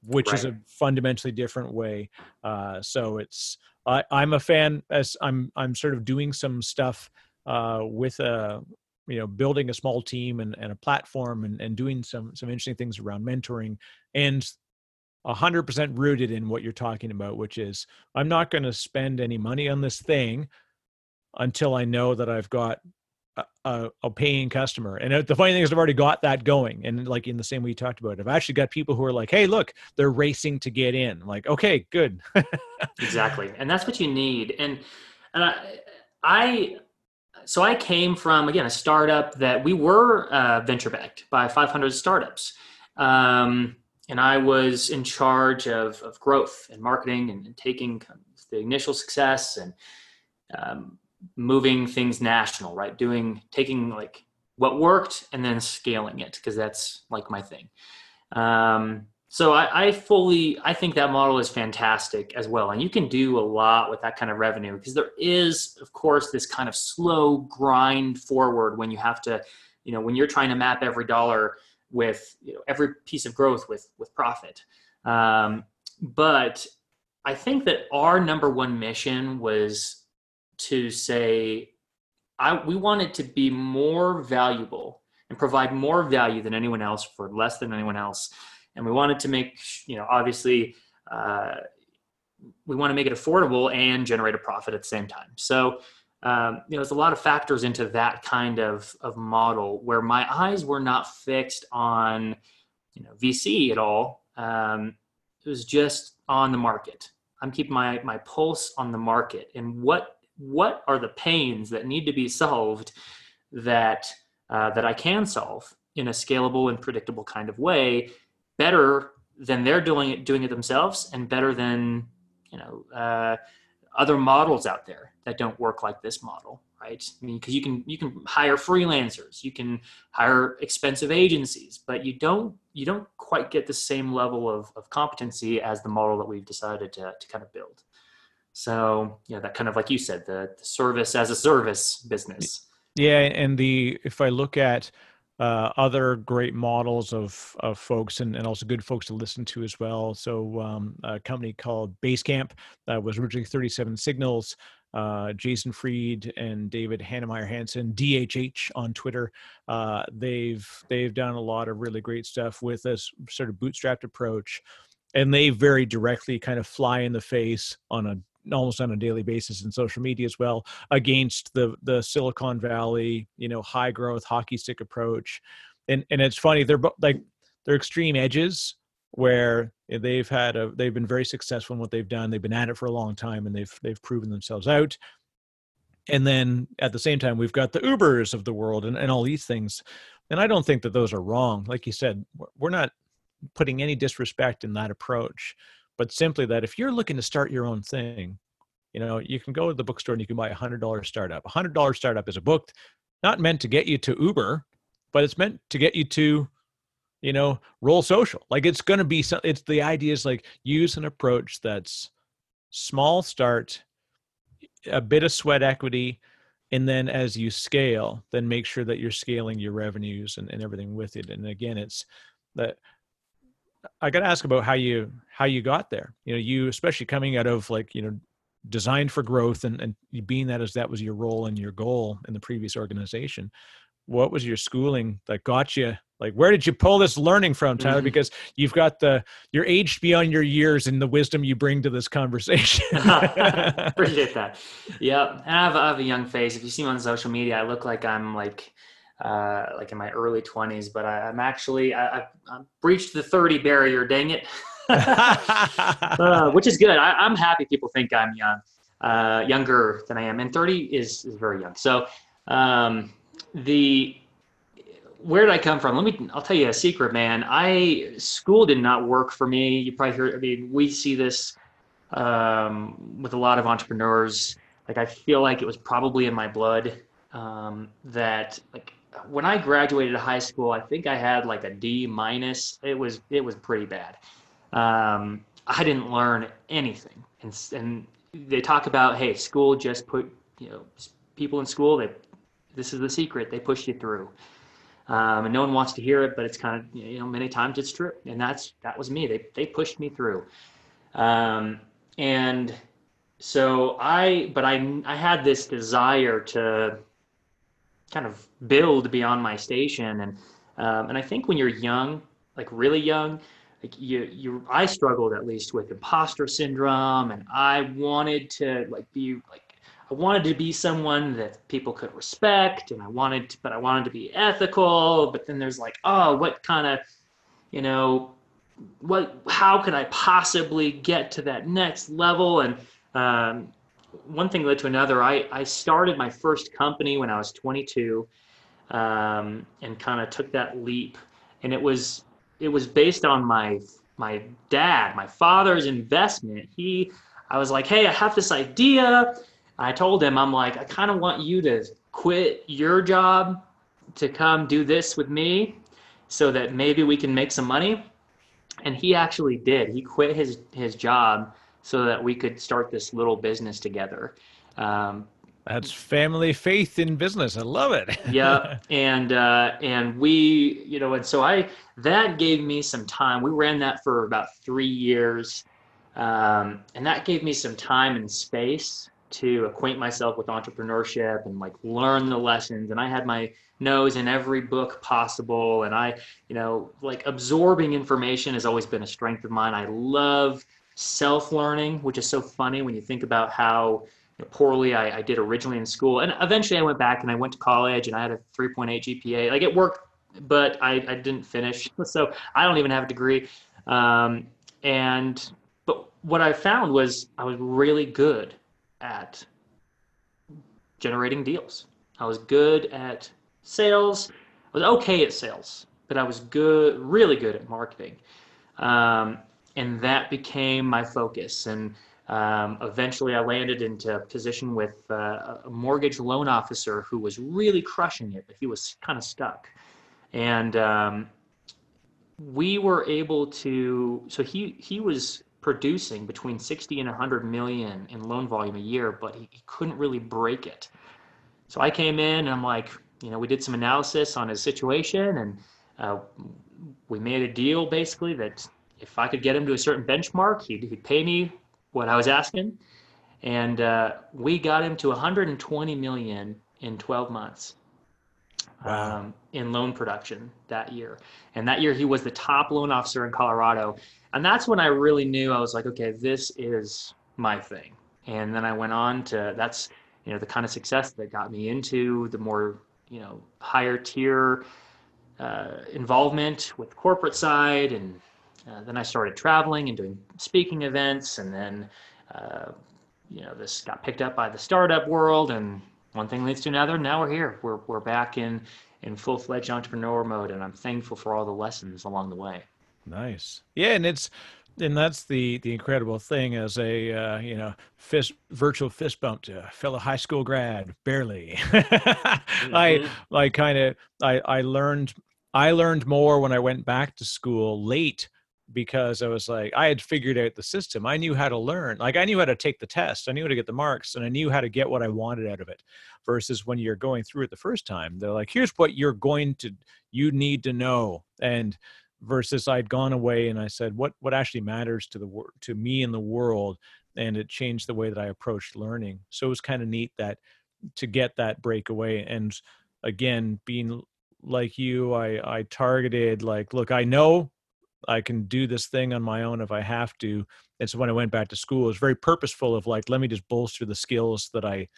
which right. is a fundamentally different way. Uh, so it's I, I'm a fan as I'm I'm sort of doing some stuff uh, with a you know building a small team and, and a platform and, and doing some some interesting things around mentoring and 100% rooted in what you're talking about which is i'm not going to spend any money on this thing until i know that i've got a, a, paying customer. And the funny thing is, I've already got that going. And like in the same way you talked about, I've actually got people who are like, "Hey, look, they're racing to get in." I'm like, okay, good. exactly, and that's what you need. And and I, I, so I came from again a startup that we were uh, venture backed by 500 startups. Um, and I was in charge of, of growth and marketing and, and taking the initial success and um, moving things national, right? Doing taking like what worked and then scaling it because that's like my thing. Um, so I, I, fully I think that model is fantastic as well, and you can do a lot with that kind of revenue because there is, of course, this kind of slow grind forward when you have to, you know, when you're trying to map every dollar with you know, every piece of growth with with profit. Um, but I think that our number one mission was to say, I, we want it to be more valuable and provide more value than anyone else for less than anyone else. And we wanted to make, you know, obviously, uh, we want to make it affordable and generate a profit at the same time. So, um, you know, there's a lot of factors into that kind of, of model where my eyes were not fixed on, you know, VC at all. Um, it was just on the market. I'm keeping my, my pulse on the market and what what are the pains that need to be solved that uh, that I can solve in a scalable and predictable kind of way, better than they're doing it doing it themselves, and better than you know uh, other models out there that don't work like this model, right? I mean, because you can you can hire freelancers, you can hire expensive agencies, but you don't you don't quite get the same level of, of competency as the model that we've decided to, to kind of build. So yeah, that kind of like you said, the, the service as a service business. Yeah, and the if I look at uh, other great models of of folks and, and also good folks to listen to as well. So um, a company called Basecamp that was originally 37 Signals. Uh, Jason Fried and David Heinemeier Hansson, DHH on Twitter. Uh, they've they've done a lot of really great stuff with this sort of bootstrapped approach, and they very directly kind of fly in the face on a almost on a daily basis in social media as well against the the Silicon Valley, you know, high growth hockey stick approach. And and it's funny they're like they're extreme edges where they've had a they've been very successful in what they've done. They've been at it for a long time and they've they've proven themselves out. And then at the same time, we've got the Ubers of the world and, and all these things. And I don't think that those are wrong. Like you said, we're not putting any disrespect in that approach but simply that if you're looking to start your own thing, you know, you can go to the bookstore and you can buy a hundred dollar startup. A hundred dollar startup is a book not meant to get you to Uber, but it's meant to get you to, you know, roll social. Like it's going to be, some, it's the idea is like use an approach that's small start, a bit of sweat equity, and then as you scale, then make sure that you're scaling your revenues and, and everything with it. And again, it's that I got to ask about how you how you got there. You know, you especially coming out of like you know designed for growth and and being that as that was your role and your goal in the previous organization. What was your schooling that got you like where did you pull this learning from tyler mm-hmm. because you've got the you're aged beyond your years and the wisdom you bring to this conversation *laughs* appreciate that *laughs* yeah and I have, I have, a young face if you see me on social media i look like i'm like uh, like in my early 20s but I, am actually I, I, I, breached the 30 barrier dang it *laughs* uh, *laughs* which is good I, am happy people think i'm young uh, younger than i am and 30 is, is very young so um, the where did I come from? Let me, I'll tell you a secret, man. I, school did not work for me. You probably hear, I mean, we see this um, with a lot of entrepreneurs. Like, I feel like it was probably in my blood um, that, like, when I graduated high school, I think I had like a D minus. It was, it was pretty bad. Um, I didn't learn anything. And, and they talk about, hey, school just put, you know, people in school, they, this is the secret. They push you through um, and no one wants to hear it, but it's kind of you know many times it's true, and that's that was me. They they pushed me through, um, and so I but I I had this desire to kind of build beyond my station, and um, and I think when you're young, like really young, like you you I struggled at least with imposter syndrome, and I wanted to like be like I wanted to be someone that people could respect and I wanted to, but I wanted to be ethical. But then there's like, oh, what kind of, you know, what, how could I possibly get to that next level? And um, one thing led to another. I, I started my first company when I was 22 um, and kind of took that leap. And it was, it was based on my, my dad, my father's investment. He, I was like, hey, I have this idea I told him, I'm like, I kind of want you to quit your job to come do this with me so that maybe we can make some money. And he actually did. He quit his, his job so that we could start this little business together. Um, that's family faith in business. I love it. *laughs* yeah, and uh, and we, you know, and so I that gave me some time. We ran that for about three years, um, and that gave me some time and space to acquaint myself with entrepreneurship and like learn the lessons and i had my nose in every book possible and i you know like absorbing information has always been a strength of mine i love self-learning which is so funny when you think about how poorly I, I did originally in school and eventually i went back and i went to college and i had a 3.8 gpa like it worked but i, I didn't finish *laughs* so i don't even have a degree um, and but what i found was i was really good at generating deals. I was good at sales. I was okay at sales, but I was good, really good at marketing. Um, and that became my focus. And um, eventually I landed into a position with uh, a mortgage loan officer who was really crushing it, but he was kind of stuck. And um, we were able to, so he, he was producing between 60 and 100 million in loan volume a year, but he, he couldn't really break it. So I came in and I'm like, you know, we did some analysis on his situation and uh, we made a deal basically that if I could get him to a certain benchmark, he'd, he'd pay me what I was asking. And uh, we got him to 120 million in 12 months wow. um, in loan production that year. And that year he was the top loan officer in Colorado and that's when I really knew I was like, okay, this is my thing. And then I went on to that's you know the kind of success that got me into the more you know higher tier uh, involvement with corporate side, and uh, then I started traveling and doing speaking events, and then uh, you know this got picked up by the startup world, and one thing leads to another. Now we're here. We're we're back in in full fledged entrepreneur mode, and I'm thankful for all the lessons along the way. Nice. Yeah, and it's and that's the the incredible thing as a uh, you know fist virtual fist bump to a fellow high school grad barely *laughs* mm-hmm. i like kind of i i learned i learned more when i went back to school late because I was like, I had figured out the system. I knew how to learn. Like I knew how to take the test. I knew how to get the marks and I knew how to get what I wanted out of it. Versus when you're going through it the first time, they're like, here's what you're going to, you need to know. And versus I'd gone away and I said, what, what actually matters to the to me in the world. And it changed the way that I approached learning. So it was kind of neat that to get that breakaway. And again, being like you, I, I targeted like, look, I know I can do this thing on my own if I have to. And so when I went back to school, it was very purposeful of like, let me just bolster the skills that I,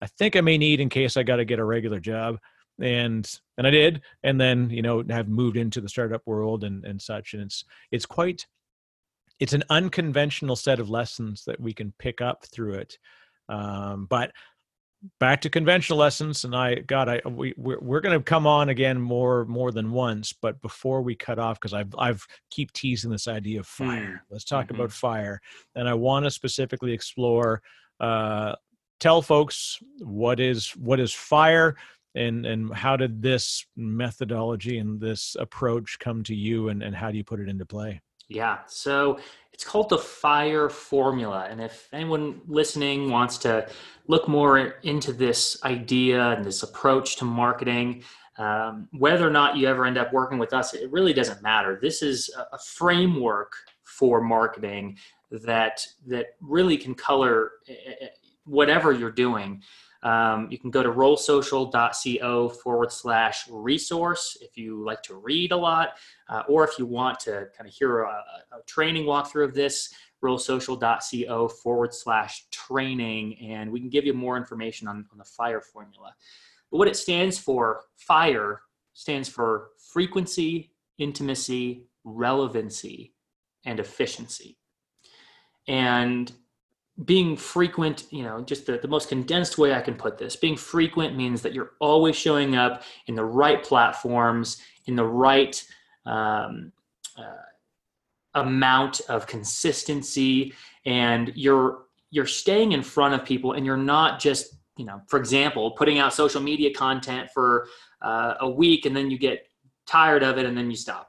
I think I may need in case I got to get a regular job. And, and I did. And then, you know, have moved into the startup world and, and such. And it's, it's quite, it's an unconventional set of lessons that we can pick up through it. Um, but back to conventional lessons and i god i we we're, we're going to come on again more more than once but before we cut off because i've i've keep teasing this idea of fire mm. let's talk mm-hmm. about fire and i want to specifically explore uh tell folks what is what is fire and and how did this methodology and this approach come to you and and how do you put it into play yeah. So it's called the FIRE formula. And if anyone listening wants to look more into this idea and this approach to marketing, um, whether or not you ever end up working with us, it really doesn't matter. This is a framework for marketing that that really can color eh, eh, eh, whatever you're doing. Um, you can go to rollsocial.co forward slash resource if you like to read a lot, uh, or if you want to kind of hear a, a training walkthrough of this, rollsocial.co forward slash training, and we can give you more information on, on the FIRE formula. But what it stands for, FIRE, stands for frequency, intimacy, relevancy, and efficiency. And being frequent, you know, just the, the most condensed way I can put this, being frequent means that you're always showing up in the right platforms, in the right um, uh, amount of consistency, and you're you're staying in front of people, and you're not just, you know, for example, putting out social media content for uh, a week, and then you get tired of it, and then you stop.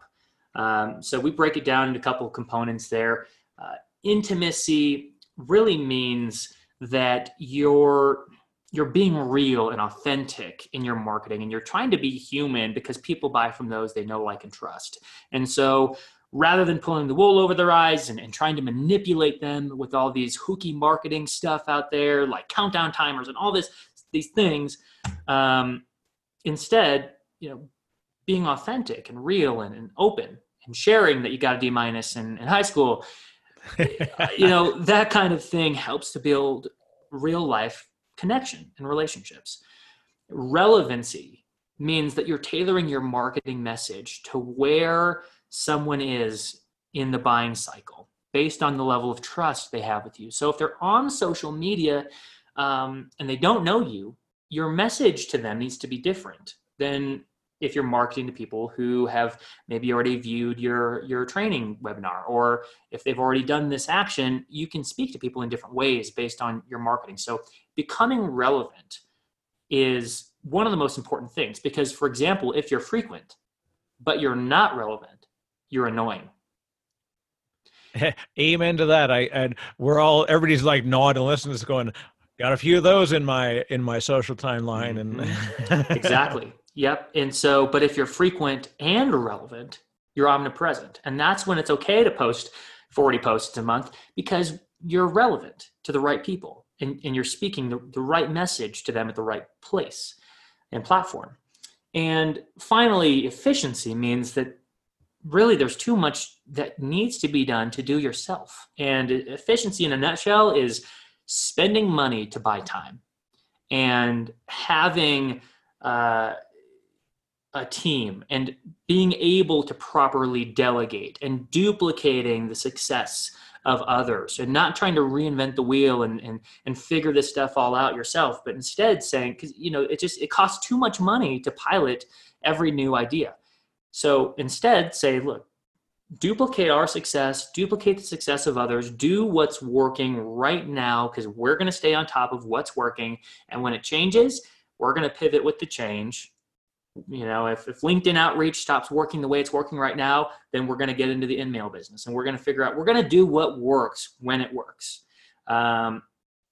Um, so we break it down into a couple of components there. Uh, intimacy really means that you're you're being real and authentic in your marketing and you're trying to be human because people buy from those they know like and trust. And so rather than pulling the wool over their eyes and, and trying to manipulate them with all these hooky marketing stuff out there like countdown timers and all this these things um, instead you know being authentic and real and, and open and sharing that you got a d minus in, in high school *laughs* you know, that kind of thing helps to build real life connection and relationships. Relevancy means that you're tailoring your marketing message to where someone is in the buying cycle based on the level of trust they have with you. So if they're on social media um, and they don't know you, your message to them needs to be different than if you're marketing to people who have maybe already viewed your your training webinar or if they've already done this action you can speak to people in different ways based on your marketing. So becoming relevant is one of the most important things because for example if you're frequent but you're not relevant you're annoying. *laughs* Amen to that. I and we're all everybody's like nodding and listening to going got a few of those in my in my social timeline and mm-hmm. exactly *laughs* Yep. And so, but if you're frequent and relevant, you're omnipresent. And that's when it's okay to post 40 posts a month because you're relevant to the right people and, and you're speaking the, the right message to them at the right place and platform. And finally, efficiency means that really there's too much that needs to be done to do yourself. And efficiency in a nutshell is spending money to buy time and having uh, a team and being able to properly delegate and duplicating the success of others and not trying to reinvent the wheel and, and, and figure this stuff all out yourself, but instead saying, because, you know, it just, it costs too much money to pilot every new idea. So instead say, look, duplicate our success, duplicate the success of others, do what's working right now because we're going to stay on top of what's working. And when it changes, we're going to pivot with the change you know if, if linkedin outreach stops working the way it's working right now then we're going to get into the in-mail business and we're going to figure out we're going to do what works when it works. Um,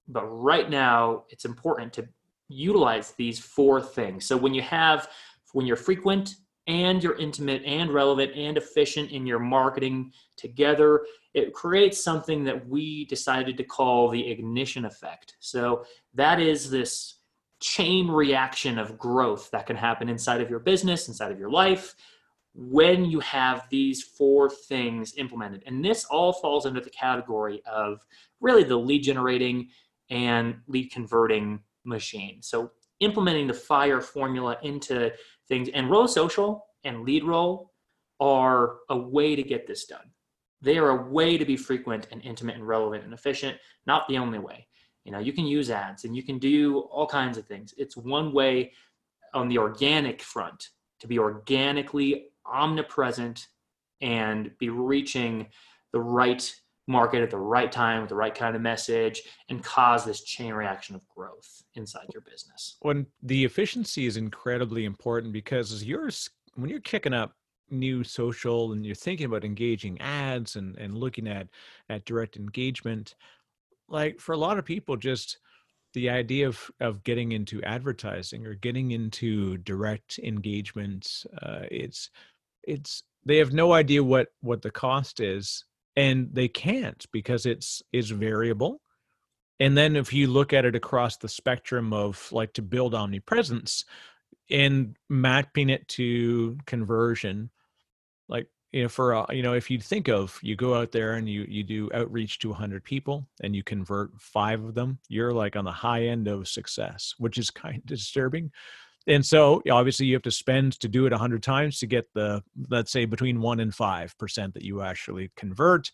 but right now it's important to utilize these four things. So when you have when you're frequent and you're intimate and relevant and efficient in your marketing together it creates something that we decided to call the ignition effect. So that is this chain reaction of growth that can happen inside of your business, inside of your life, when you have these four things implemented. And this all falls under the category of really the lead generating and lead converting machine. So implementing the fire formula into things and Roll Social and LeadRoll are a way to get this done. They are a way to be frequent and intimate and relevant and efficient, not the only way you know you can use ads and you can do all kinds of things. It's one way on the organic front to be organically omnipresent and be reaching the right market at the right time with the right kind of message and cause this chain reaction of growth inside your business. When the efficiency is incredibly important because you're when you're kicking up new social and you're thinking about engaging ads and, and looking at at direct engagement like for a lot of people just the idea of of getting into advertising or getting into direct engagement uh, it's it's they have no idea what what the cost is and they can't because it's is variable. And then if you look at it across the spectrum of like to build omnipresence and mapping it to conversion like you know for uh, you know if you think of you go out there and you you do outreach to 100 people and you convert five of them you're like on the high end of success which is kind of disturbing. And so obviously you have to spend to do it 100 times to get the let's say between 1 and 5% that you actually convert.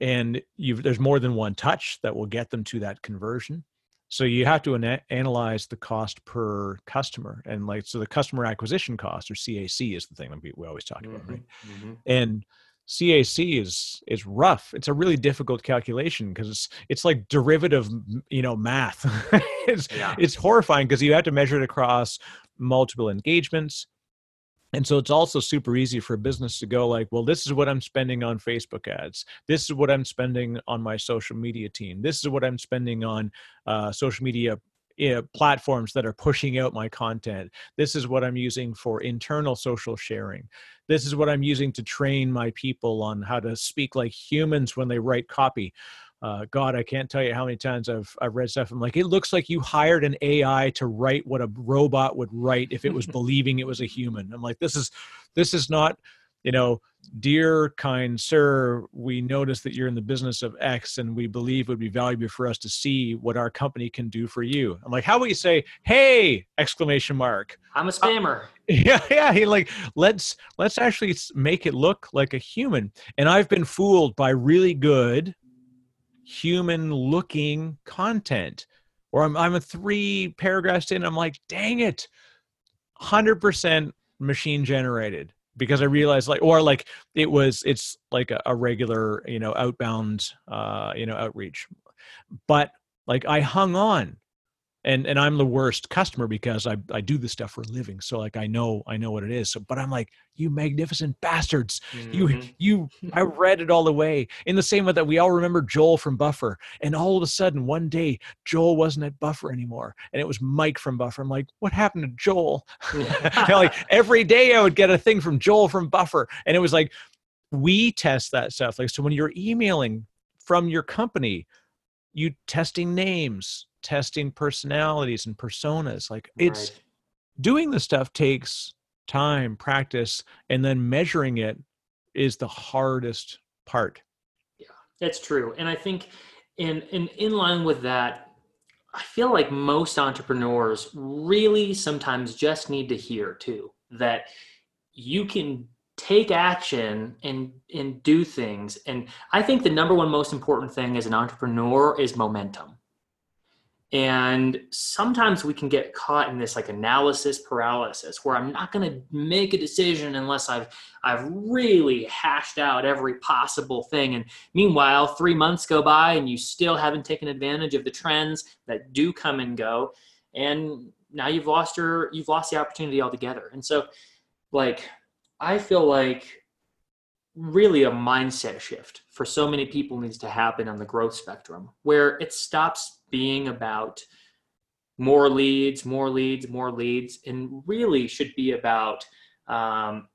And there's more than one touch that will get them to that conversion so you have to ana- analyze the cost per customer and like so the customer acquisition cost or cac is the thing that we, we always talk about right mm-hmm. mm-hmm. and cac is is rough it's a really difficult calculation because it's it's like derivative you know math *laughs* it's Yeah. it's horrifying because you have to measure it across multiple engagements and so it's also super easy for a business to go like well this is what i'm spending on facebook ads. This is what i'm spending on my social media team. This is what i'm spending on uh, social media platforms that are pushing out my content. This is what i'm using for internal social sharing. This is what i'm using to train my people on how to speak like humans when they write copy uh, God, I can't tell you how many times I've I've read stuff. I'm like, it looks like you hired an AI to write what a robot would write if it was *laughs* believing it was a human. I'm like, this is this is not, you know, dear kind sir, we notice that you're in the business of X, and we believe it would be valuable for us to see what our company can do for you. I'm like, how about you say, hey! Exclamation mark. i'm a spammer *laughs* Yeah, yeah. He like let's let's actually make it look like a human. And I've been fooled by really good human looking content. Or I'm I'm a three paragraphs in. I'm like, dang it, hundred percent machine generated because I realized like or like it was it's like a, a regular you know outbound uh you know outreach, but like I hung on and and I'm the worst customer because I I do this stuff for a living. So like I know I know what it is. So but I'm like, you magnificent bastards. You Mhm. you *laughs* I read it all the way. In the same way that we all remember Joel from Buffer. And all of a sudden one day Joel wasn't at Buffer anymore. And it was Mike from Buffer. I'm like, what happened to Joel? *laughs* You know, like every day I would get a thing from Joel from Buffer. And it was like we test that stuff. Like so when you're emailing from your company, you testing names, testing personalities and personas. Like it's Right. doing the stuff takes time, practice, and then measuring it is the hardest part. Yeah, that's true. And I think in in in line with that, I feel like most entrepreneurs really sometimes just need to hear too that you can take action and and do things. And I think the number one most important thing as an entrepreneur is momentum. And sometimes we can get caught in this like analysis paralysis where I'm not going to make a decision unless I've I've really hashed out every possible thing and Meanwhile, three months go by and you still haven't taken advantage of the trends that do come and go. And now you've lost your you've lost the opportunity altogether. And so, like, I feel like really a mindset shift for so many people needs to happen on the growth spectrum where it stops being about more leads, more leads, more leads, and really should be about um,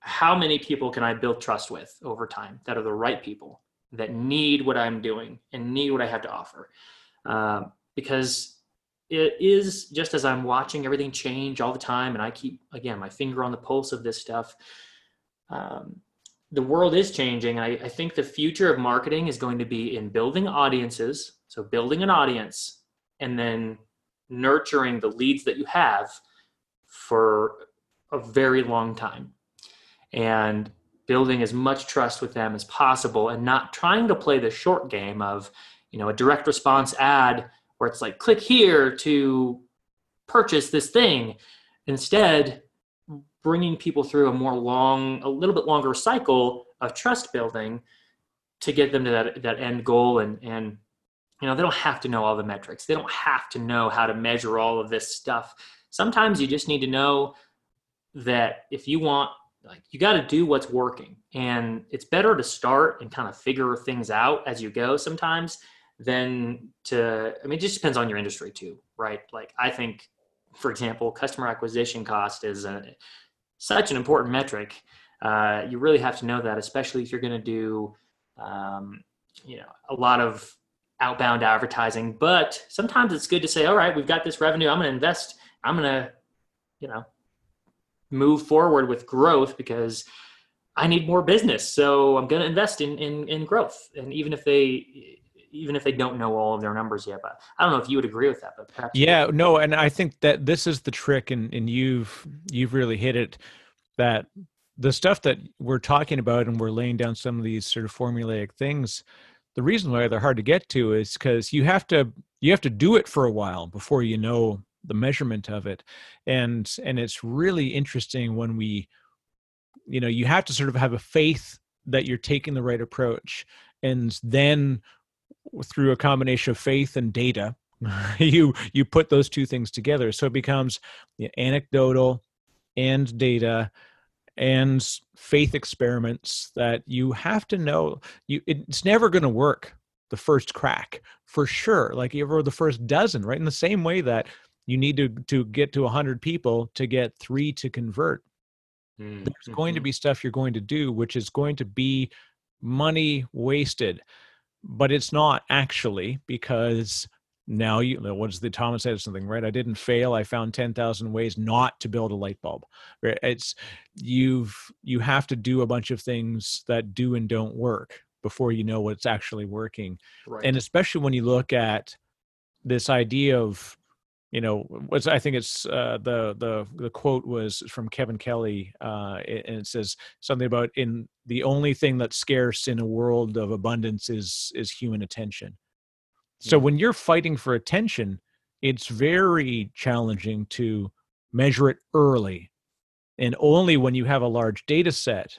how many people can I build trust with over time that are the right people that need what I'm doing and need what I have to offer. Um, because it is just as I'm watching everything change all the time, and I keep, again, my finger on the pulse of this stuff. Um, the world is changing. I, I think the future of marketing is going to be in building audiences. So, building an audience and then nurturing the leads that you have for a very long time. And building as much trust with them as possible and not trying to play the short game of you know a direct response ad where it's like click here to purchase this thing. Instead bringing people through a more long a little bit longer cycle of trust building to get them to that that end goal and and you know they don't have to know all the metrics. They don't have to know how to measure all of this stuff. Sometimes you just need to know that if you want like you got to do what's working. And it's better to start and kind of figure things out as you go sometimes than to i mean it just depends on your industry too right? Like i think for example customer acquisition cost is a, such an important metric. Uh, you really have to know that especially if you're going to do um, you know a lot of outbound advertising but sometimes it's good to say all right we've got this revenue i'm going to invest i'm going to you know move forward with growth because I need more business. So I'm going to invest in, in, in growth. And even if they, even if they don't know all of their numbers yet, but I don't know if you would agree with that, but perhaps. Yeah, no. And I think that this is the trick and, and you've, you've really hit it that the stuff that we're talking about and we're laying down some of these sort of formulaic things, the reason why they're hard to get to is because you have to, you have to do it for a while before you know the measurement of it. And and it's really interesting when we you know you have to sort of have a faith that you're taking the right approach. And then through a combination of faith and data *laughs* you you put those two things together. So it becomes anecdotal and data and faith experiments that you have to know you it's never going to work the first crack for sure like you ever the first dozen right in the same way that you need to to get to 100 people to get three to convert mm-hmm. there's going to mm-hmm. be stuff you're going to do which is going to be money wasted but it's not actually because now you know what does the thomas edison thing right i didn't fail i found 10000 ways not to build a light bulb right? it's you've you have to do a bunch of things that do and don't work before you know what's actually working right. and especially when you look at this idea of you know what's i think it's uh, the the the quote was from kevin kelly uh, and it says something about in the only thing that's scarce in a world of abundance is is human attention so when you're fighting for attention it's very challenging to measure it early and only when you have a large data set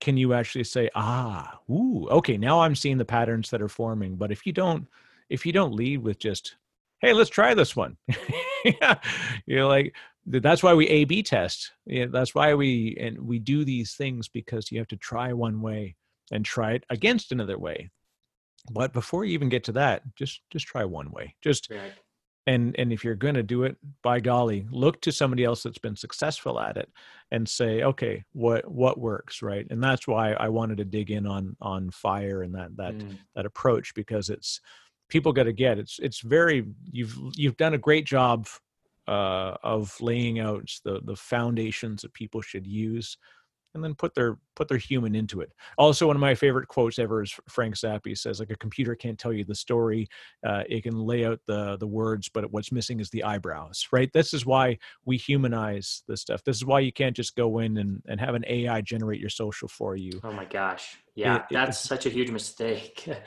can you actually say ah ooh okay now i'm seeing the patterns that are forming but if you don't if you don't lead with just hey, let's try this one. *laughs* yeah. You're like, that's why we A B test. Yeah, that's why we and we do these things because you have to try one way and try it against another way. But before you even get to that, just just try one way. Just right. and and if you're going to do it, by golly, look to somebody else that's been successful at it and say, okay, what what works, right? And that's why I wanted to dig in on on fire and that that mm. that approach because it's people got to get it's it's very you've you've done a great job uh, of laying out the the foundations that people should use and then put their put their human into it. Also, one of my favorite quotes ever is Frank Zappa says, like a computer can't tell you the story, uh, it can lay out the the words, but what's missing is the eyebrows. Right. This is why we humanize this stuff. This is why you can't just go in and and have an AI generate your social for you. Oh my gosh, yeah, it, that's it, *laughs* such a huge mistake. *laughs*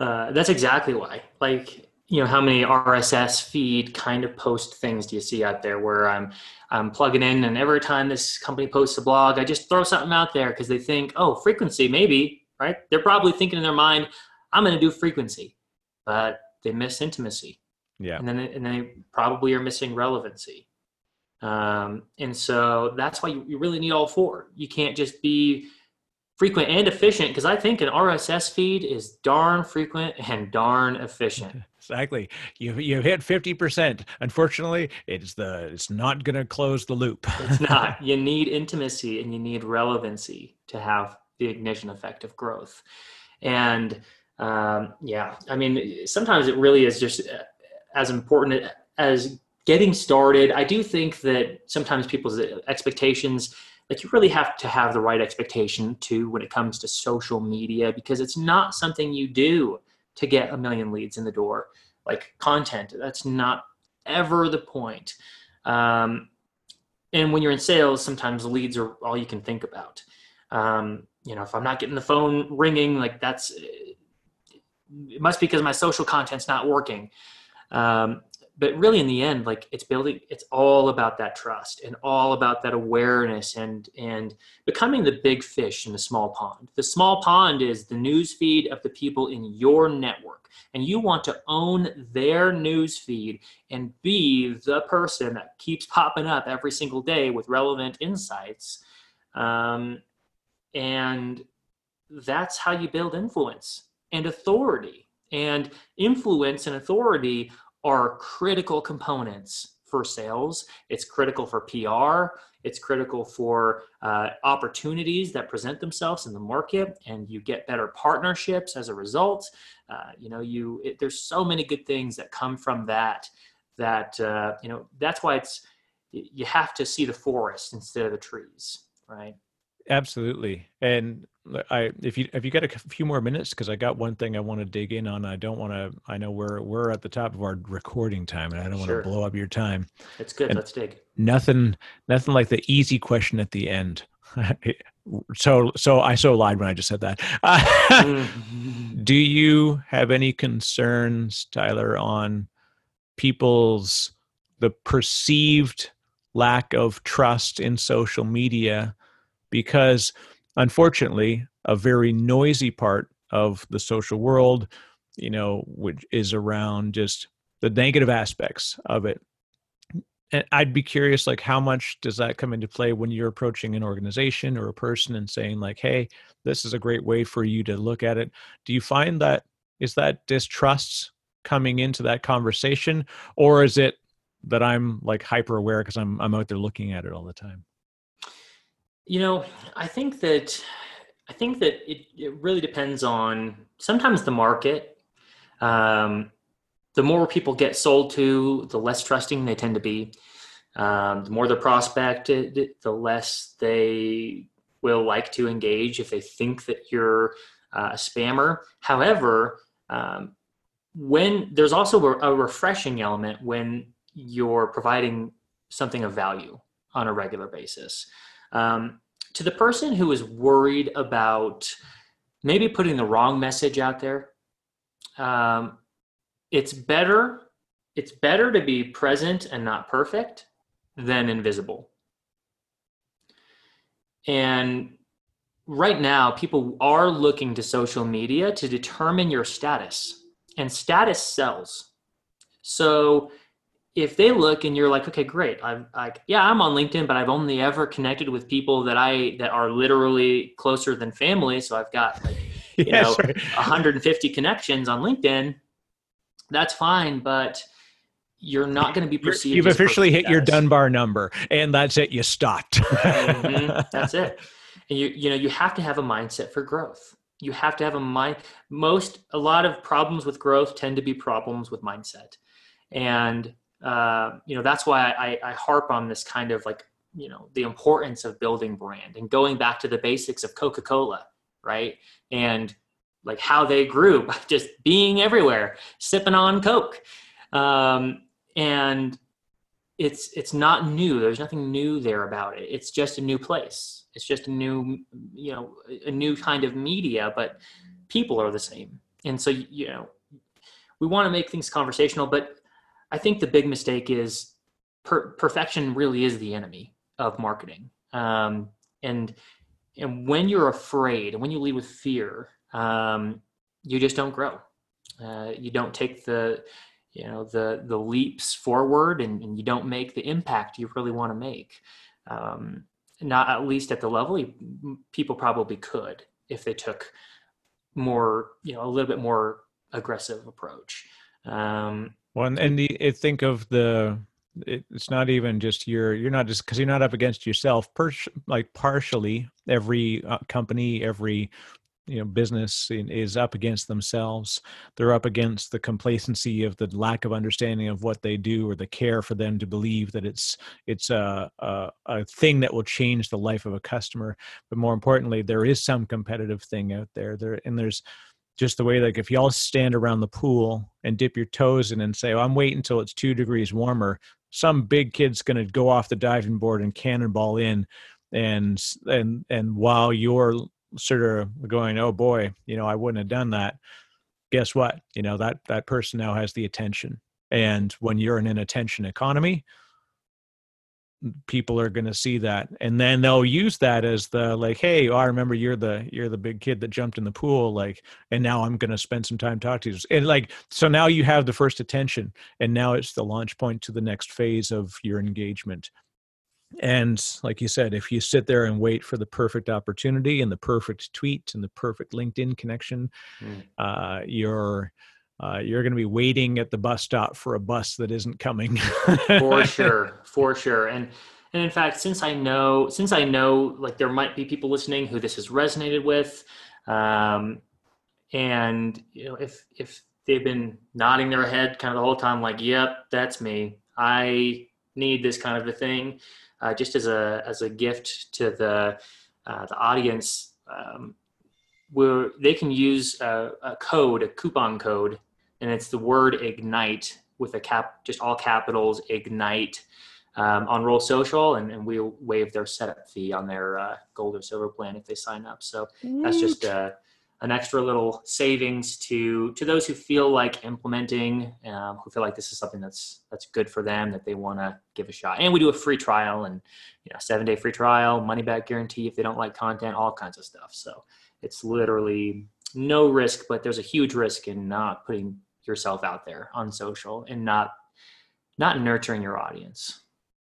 Uh, that's exactly why. Like you know how many rss feed kind of post things do you see out there where i'm i'm plugging in and every time this company posts a blog i just throw something out there because they think oh frequency maybe right they're probably thinking in their mind i'm going to do frequency but they miss intimacy Yeah. and then and they probably are missing relevancy. Um, and so that's why you, you really need all four. You can't just be frequent and efficient because I think an RSS feed is darn frequent and darn efficient. *laughs* Exactly. You you hit fifty percent. Unfortunately, it's the it's not going to close the loop. It's not. *laughs* You need intimacy and you need relevancy to have the ignition effect of growth. And um, yeah, I mean, sometimes it really is just uh, as important as getting started. I do think that sometimes people's expectations, like you really have to have the right expectation too when it comes to social media because it's not something you do to get a million leads in the door. Like content, that's not ever the point. Um, and when you're in sales, sometimes leads are all you can think about. Um, you know, if I'm not getting the phone ringing, like that's it must be because my social content's not working. Um, but really in the end like it's building it's all about that trust and all about that awareness and and becoming the big fish in the small pond. The small pond is the news feed of the people in your network and you want to own their news feed and be the person that keeps popping up every single day with relevant insights um, and that's how you build influence and authority. And influence and authority are critical components for sales. It's critical for PR. It's critical for uh, opportunities that present themselves in the market, and you get better partnerships as a result. Uh, you know, you it, there's so many good things that come from that. That uh, you know, that's why it's you have to see the forest instead of the trees, right? Absolutely. And I if you if you got a few more minutes because I got one thing I want to dig in on. I don't want to. I know we're we're at the top of our recording time, and I don't Sure. want to blow up your time. It's good. And- Let's dig. Nothing nothing like the easy question at the end. *laughs* so so I so lied when I just said that. *laughs* Do you have any concerns, Tyler, on people's the perceived lack of trust in social media? Because unfortunately, a very noisy part of the social world, you know, which is around just the negative aspects of it. And I'd be curious, like, how much does that come into play when you're approaching an organization or a person and saying, like, hey, this is a great way for you to look at it? Do you find that is that distrust coming into that conversation, or is it that I'm like hyper aware because I'm I'm out there looking at it all the time? You know, I think that I think that it, it really depends on sometimes the market. Um, the more people get sold to, the less trusting they tend to be. Um, the more they're prospected, the less they will like to engage if they think that you're uh, a spammer. However, um, when there's also a, a refreshing element when you're providing something of value on a regular basis. Um, to the person who is worried about maybe putting the wrong message out there, um, it's better. It's better to be present and not perfect than invisible. And right now, people are looking to social media to determine your status, and status sells. So if they look and you're like, okay, great, I'm like, yeah, I'm on LinkedIn, but I've only ever connected with people that I that are literally closer than family. So I've got like *laughs* You know, 150 connections on LinkedIn. That's fine, but you're not going to be perceived. You've officially hit your. Dunbar number, and that's it. You stopped. Mhm, That's it. *laughs* And you you know you have to have a mindset for growth. You have to have a mind. Most a lot of problems with growth tend to be problems with mindset, and uh, you know that's why I, I harp on this kind of like you know the importance of building brand and going back to the basics of Coca Cola, right? And like how they grew *laughs* by just being everywhere, sipping on Coke, um, and it's it's not new. There's nothing new there about it. It's just a new place. It's just a new, you know, a new kind of media, but people are the same. And so, you know, we want to make things conversational, but I think the big mistake is per- perfection really is the enemy of marketing. Um, and and when you're afraid, and when you lead with fear, um, you just don't grow. Uh, you don't take the you know the the leaps forward and, and you don't make the impact you really want to make um, not at least at the level you, people probably could if they took more you know a little bit more aggressive approach um, well and, and the, think of the it, it's not even just you're you're not just because you're not up against yourself per, like partially every uh, company every you know business is up against themselves. They're up against the complacency of the lack of understanding of what they do or the care for them to believe that it's it's a, a, a thing that will change the life of a customer. But more importantly there is some competitive thing out there. There and there's just the way like if y'all stand around the pool and dip your toes in and say i'm waiting until it's two degrees warmer some big kid's going to go off the diving board and cannonball in and and and while you're sort of going, oh boy, you know, I wouldn't have done that. Guess what? You know, that that person now has the attention. And when you're in an attention economy, people are going to see that and then they'll use that as the like hey oh, i remember you're the you're the big kid that jumped in the pool like and now i'm going to spend some time talking to you and like so now you have the first attention and now it's the launch point to the next phase of your engagement and like you said if you sit there and wait for the perfect opportunity and the perfect tweet and the perfect linkedin connection mm. uh, you're uh, you're going to be waiting at the bus stop for a bus that isn't coming. For *laughs* sure for sure. And and in fact since i know since i know like there might be people listening who this has resonated with um, and you know if if they've been nodding their head kind of the whole time like yep that's me. I need this kind of a thing uh, just as a as a gift to the uh, the audience, um, where they can use a, a, code, a coupon code, and it's the word ignite with a cap, just all capitals, ignite. Um, on Roll Social, and, and, we'll waive their setup fee on their uh, gold or silver plan if they sign up. So that's just uh, an extra little savings to to those who feel like implementing, um, who feel like this is something that's that's good for them that they want to give a shot. And we do a free trial and you know seven day free trial, money back guarantee if they don't like content, all kinds of stuff. So it's literally no risk, but there's a huge risk in not putting yourself out there on social and not not nurturing your audience.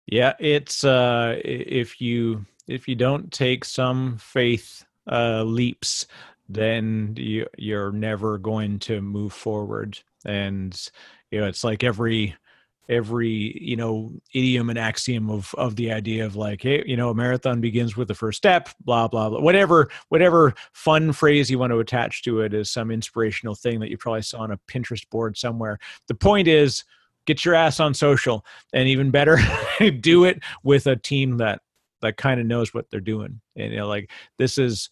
Yeah, it's uh if you if you don't take some faith uh leaps then you you're never going to move forward and you know it's like every every you know idiom and axiom of of the idea of like hey you know a marathon begins with the first step blah blah blah whatever whatever fun phrase you want to attach to it is some inspirational thing that you probably saw on a pinterest board somewhere. The point is get your ass on social and even better *laughs* do it with a team that that kind of knows what they're doing and you know like this is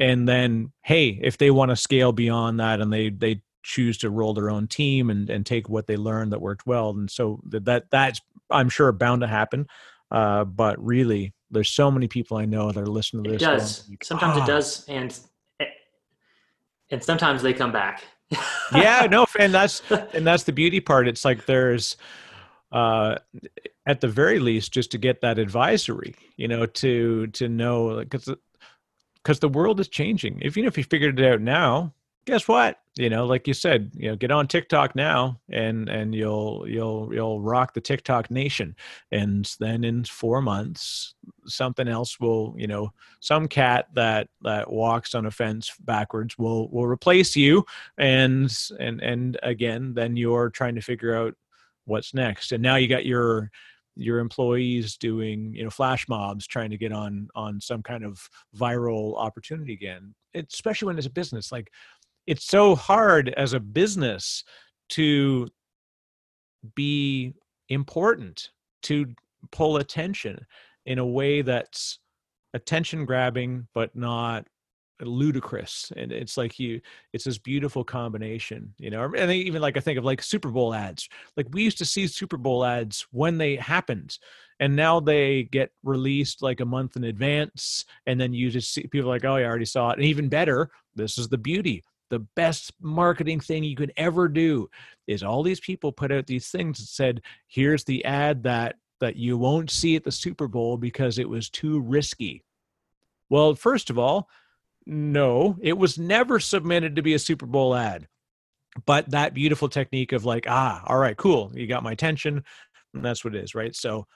and then hey if they want to scale beyond that and they they choose to roll their own team and and take what they learned that worked well and so that that's i'm sure bound to happen uh, but really there's so many people i know that are listening to this it does sometimes ah. it does and and sometimes they come back yeah no *laughs* and that's and that's the beauty part it's like there's uh at the very least just to get that advisory you know to to know because because the world is changing. If you know if you figured it out now, guess what? You know, like you said, you know, get on TikTok now, and and you'll you'll you'll rock the TikTok nation. And then in four months, something else will, you know, some cat that that walks on a fence backwards will will replace you. And and and again, then you're trying to figure out what's next. And now you got your your employees doing you know flash mobs trying to get on on some kind of viral opportunity again especially when it's a business like it's so hard as a business to be important to pull attention in a way that's attention grabbing but not ludicrous. And it's like you it's this beautiful combination you know and even like i think of like super bowl ads. Like we used to see super bowl ads when they happened and now they get released like a month in advance and then you just see people like oh i already saw it. And even better this is the beauty the best marketing thing you could ever do is all these people put out these things that said here's the ad that that you won't see at the super bowl because it was too risky well first of all no, it was never submitted to be a Super Bowl ad. but that beautiful technique of like ah all right cool you got my attention and that's what it is right so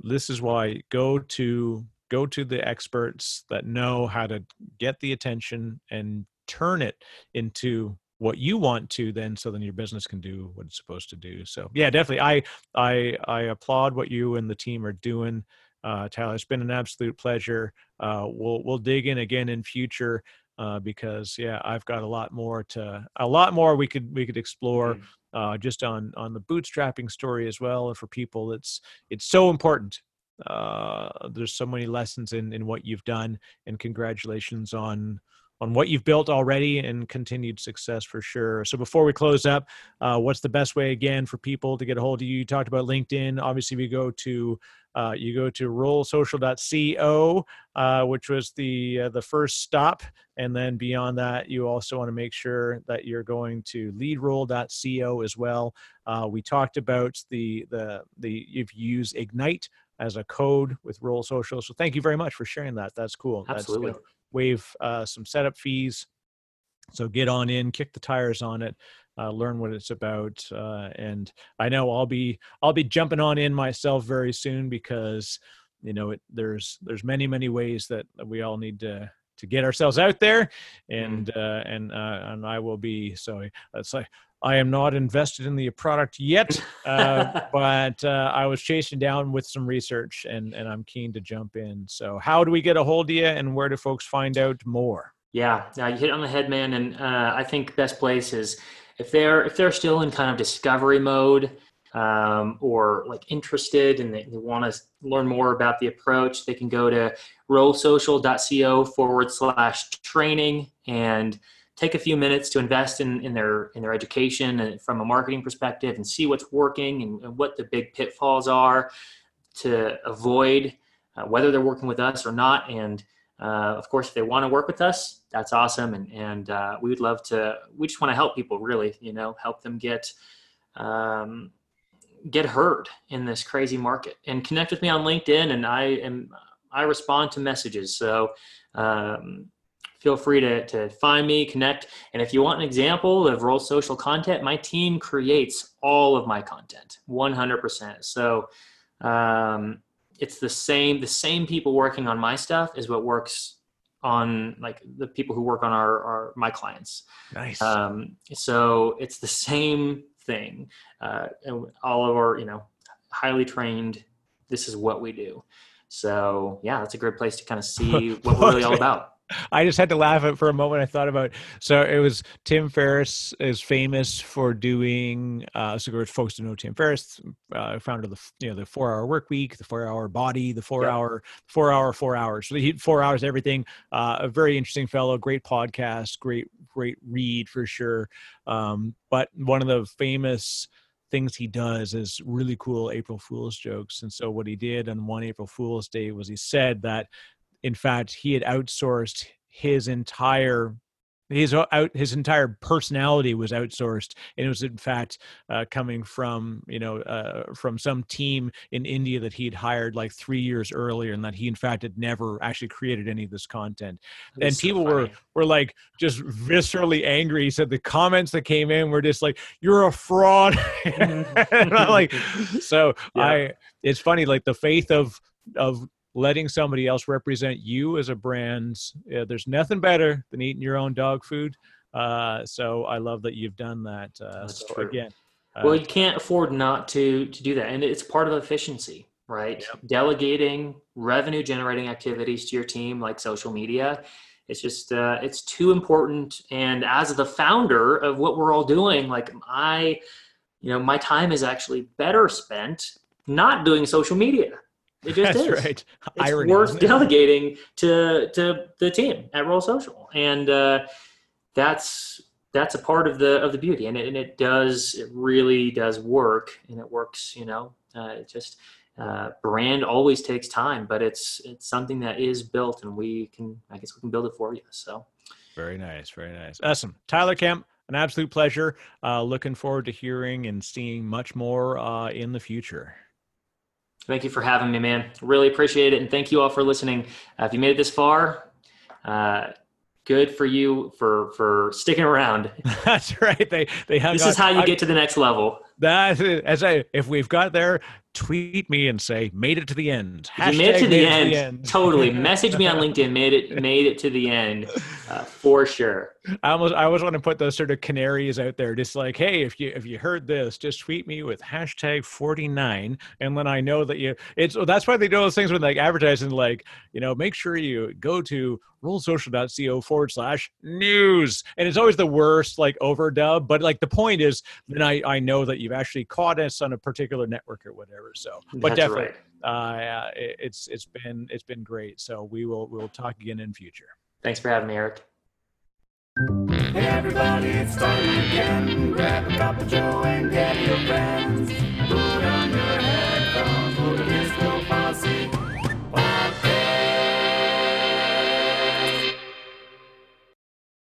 this is why go to go to the experts that know how to get the attention and turn it into what you want to then so then your business can do what it's supposed to do. So yeah definitely i i i applaud what you and the team are doing uh, tyler. It's been an absolute pleasure. Uh, we'll we'll dig in again in future uh, because yeah i've got a lot more to a lot more we could we could explore Mm. uh, just on on the bootstrapping story as well and for people it's it's so important. Uh, there's so many lessons in in what you've done and congratulations on on what you've built already and continued success for sure. So before we close up uh, what's the best way again for people to get a hold of you? You talked about linkedin. Obviously we go to uh, you go to rollsocial.co uh, which was the uh, the first stop. And then beyond that you also want to make sure that you're going to leadroll.co as well. Uh, we talked about the the the if you use ignite as a code with roll social so thank you very much for sharing that. That's cool. Absolutely. that's waive uh, some setup fees. So get on in kick the tires on it uh, learn what it's about uh, and i know i'll be i'll be jumping on in myself very soon because you know it there's there's many many ways that we all need to to get ourselves out there. And uh, and uh, and i will be so it's like i am not invested in the product yet *laughs* uh, but uh, i was chasing down with some research and and i'm keen to jump in. So how do we get a hold of you and where do folks find out more? Yeah, now you hit on the head, man. And uh, I think best place is if they're if they're still in kind of discovery mode um, or like interested and they, they want to learn more about the approach, they can go to rollsocial.co forward slash training and take a few minutes to invest in, in their in their education and from a marketing perspective and see what's working and, and what the big pitfalls are to avoid uh, whether they're working with us or not and uh, of course, if they want to work with us, that's awesome, and and uh, we would love to. We just want to help people, really, you know, help them get um, get heard in this crazy market. And connect with me on LinkedIn, and I am I respond to messages. So um, feel free to to find me, connect, and if you want an example of Roll Social content, my team creates all of my content, 100%. So. Um, it's the same the same people working on my stuff is what works on like the people who work on our, our my clients nice um, so it's the same thing. Uh, and all of our you know highly trained this is what we do. So yeah that's a great place to kind of see *laughs* what we're really all about *laughs* I just had to laugh at for a moment. I thought about so it was Tim Ferriss is famous for doing. Uh, so folks who know Tim Ferriss, uh, founder of the you know the four hour work week, the four hour body, the four Yep. hour four hour four hours. So he four hours everything. Uh, a very interesting fellow, great podcast, great great read for sure. Um, but one of the famous things he does is really cool April Fool's jokes. And so what he did on one April Fool's Day was he said that in fact he had outsourced his entire his out his entire personality was outsourced and it was in fact uh, coming from you know uh, from some team in india that he'd hired like three years earlier and that he in fact had never actually created any of this content. And so people were were like just viscerally angry. He said the comments that came in were just like you're a fraud. *laughs* And I'm like *laughs* so Yeah. i it's funny like the faith of of letting somebody else represent you as a brand uh, there's nothing better than eating your own dog food. Uh, so i love that you've done that uh, That's so true. again uh, well you can't afford not to to do that and it's part of efficiency right? Delegating revenue generating activities to your team like social media it's just uh, it's too important and as the founder of what we're all doing like i you know my time is actually better spent not doing social media it just that's is right it's Irony, worth delegating to to the team at Roll Social, and uh, that's that's a part of the of the beauty, and it, and it does it really does work, and it works. You know, uh, it just uh, brand always takes time, but it's it's something that is built, and we can I guess we can build it for you. So Very nice, very nice. Awesome. Tyler Kemp, an absolute pleasure. Uh, looking forward to hearing and seeing much more uh, in the future. Thank you for having me, man. Really appreciate it, and thank you all for listening. Uh, if you made it this far. Uh, good for you for for sticking around. *laughs* That's right. They they have This on- is how you get to the next level. That as I if we've got there, tweet me and say made it to the end. You made it to the made end, totally. *laughs* Message me on LinkedIn. Made it made it to the end uh, for sure. I almost I always want to put those sort of canaries out there, just like, hey, if you if you heard this, just tweet me with hashtag forty nine, and then I know that you. It's that's why they do those things with like advertising, like you know, make sure you go to rollsocial.co forward slash news, and it's always the worst like overdub, but like the point is, then I I know that you've you've actually caught us on a particular network or whatever. So, but That's definitely, right. uh, it's it's been it's been great. So we will we'll talk again in future. Thanks for having me, Eric. Hey everybody, it's starting again. Grab a cup of Joe and get your friends. Put on your head.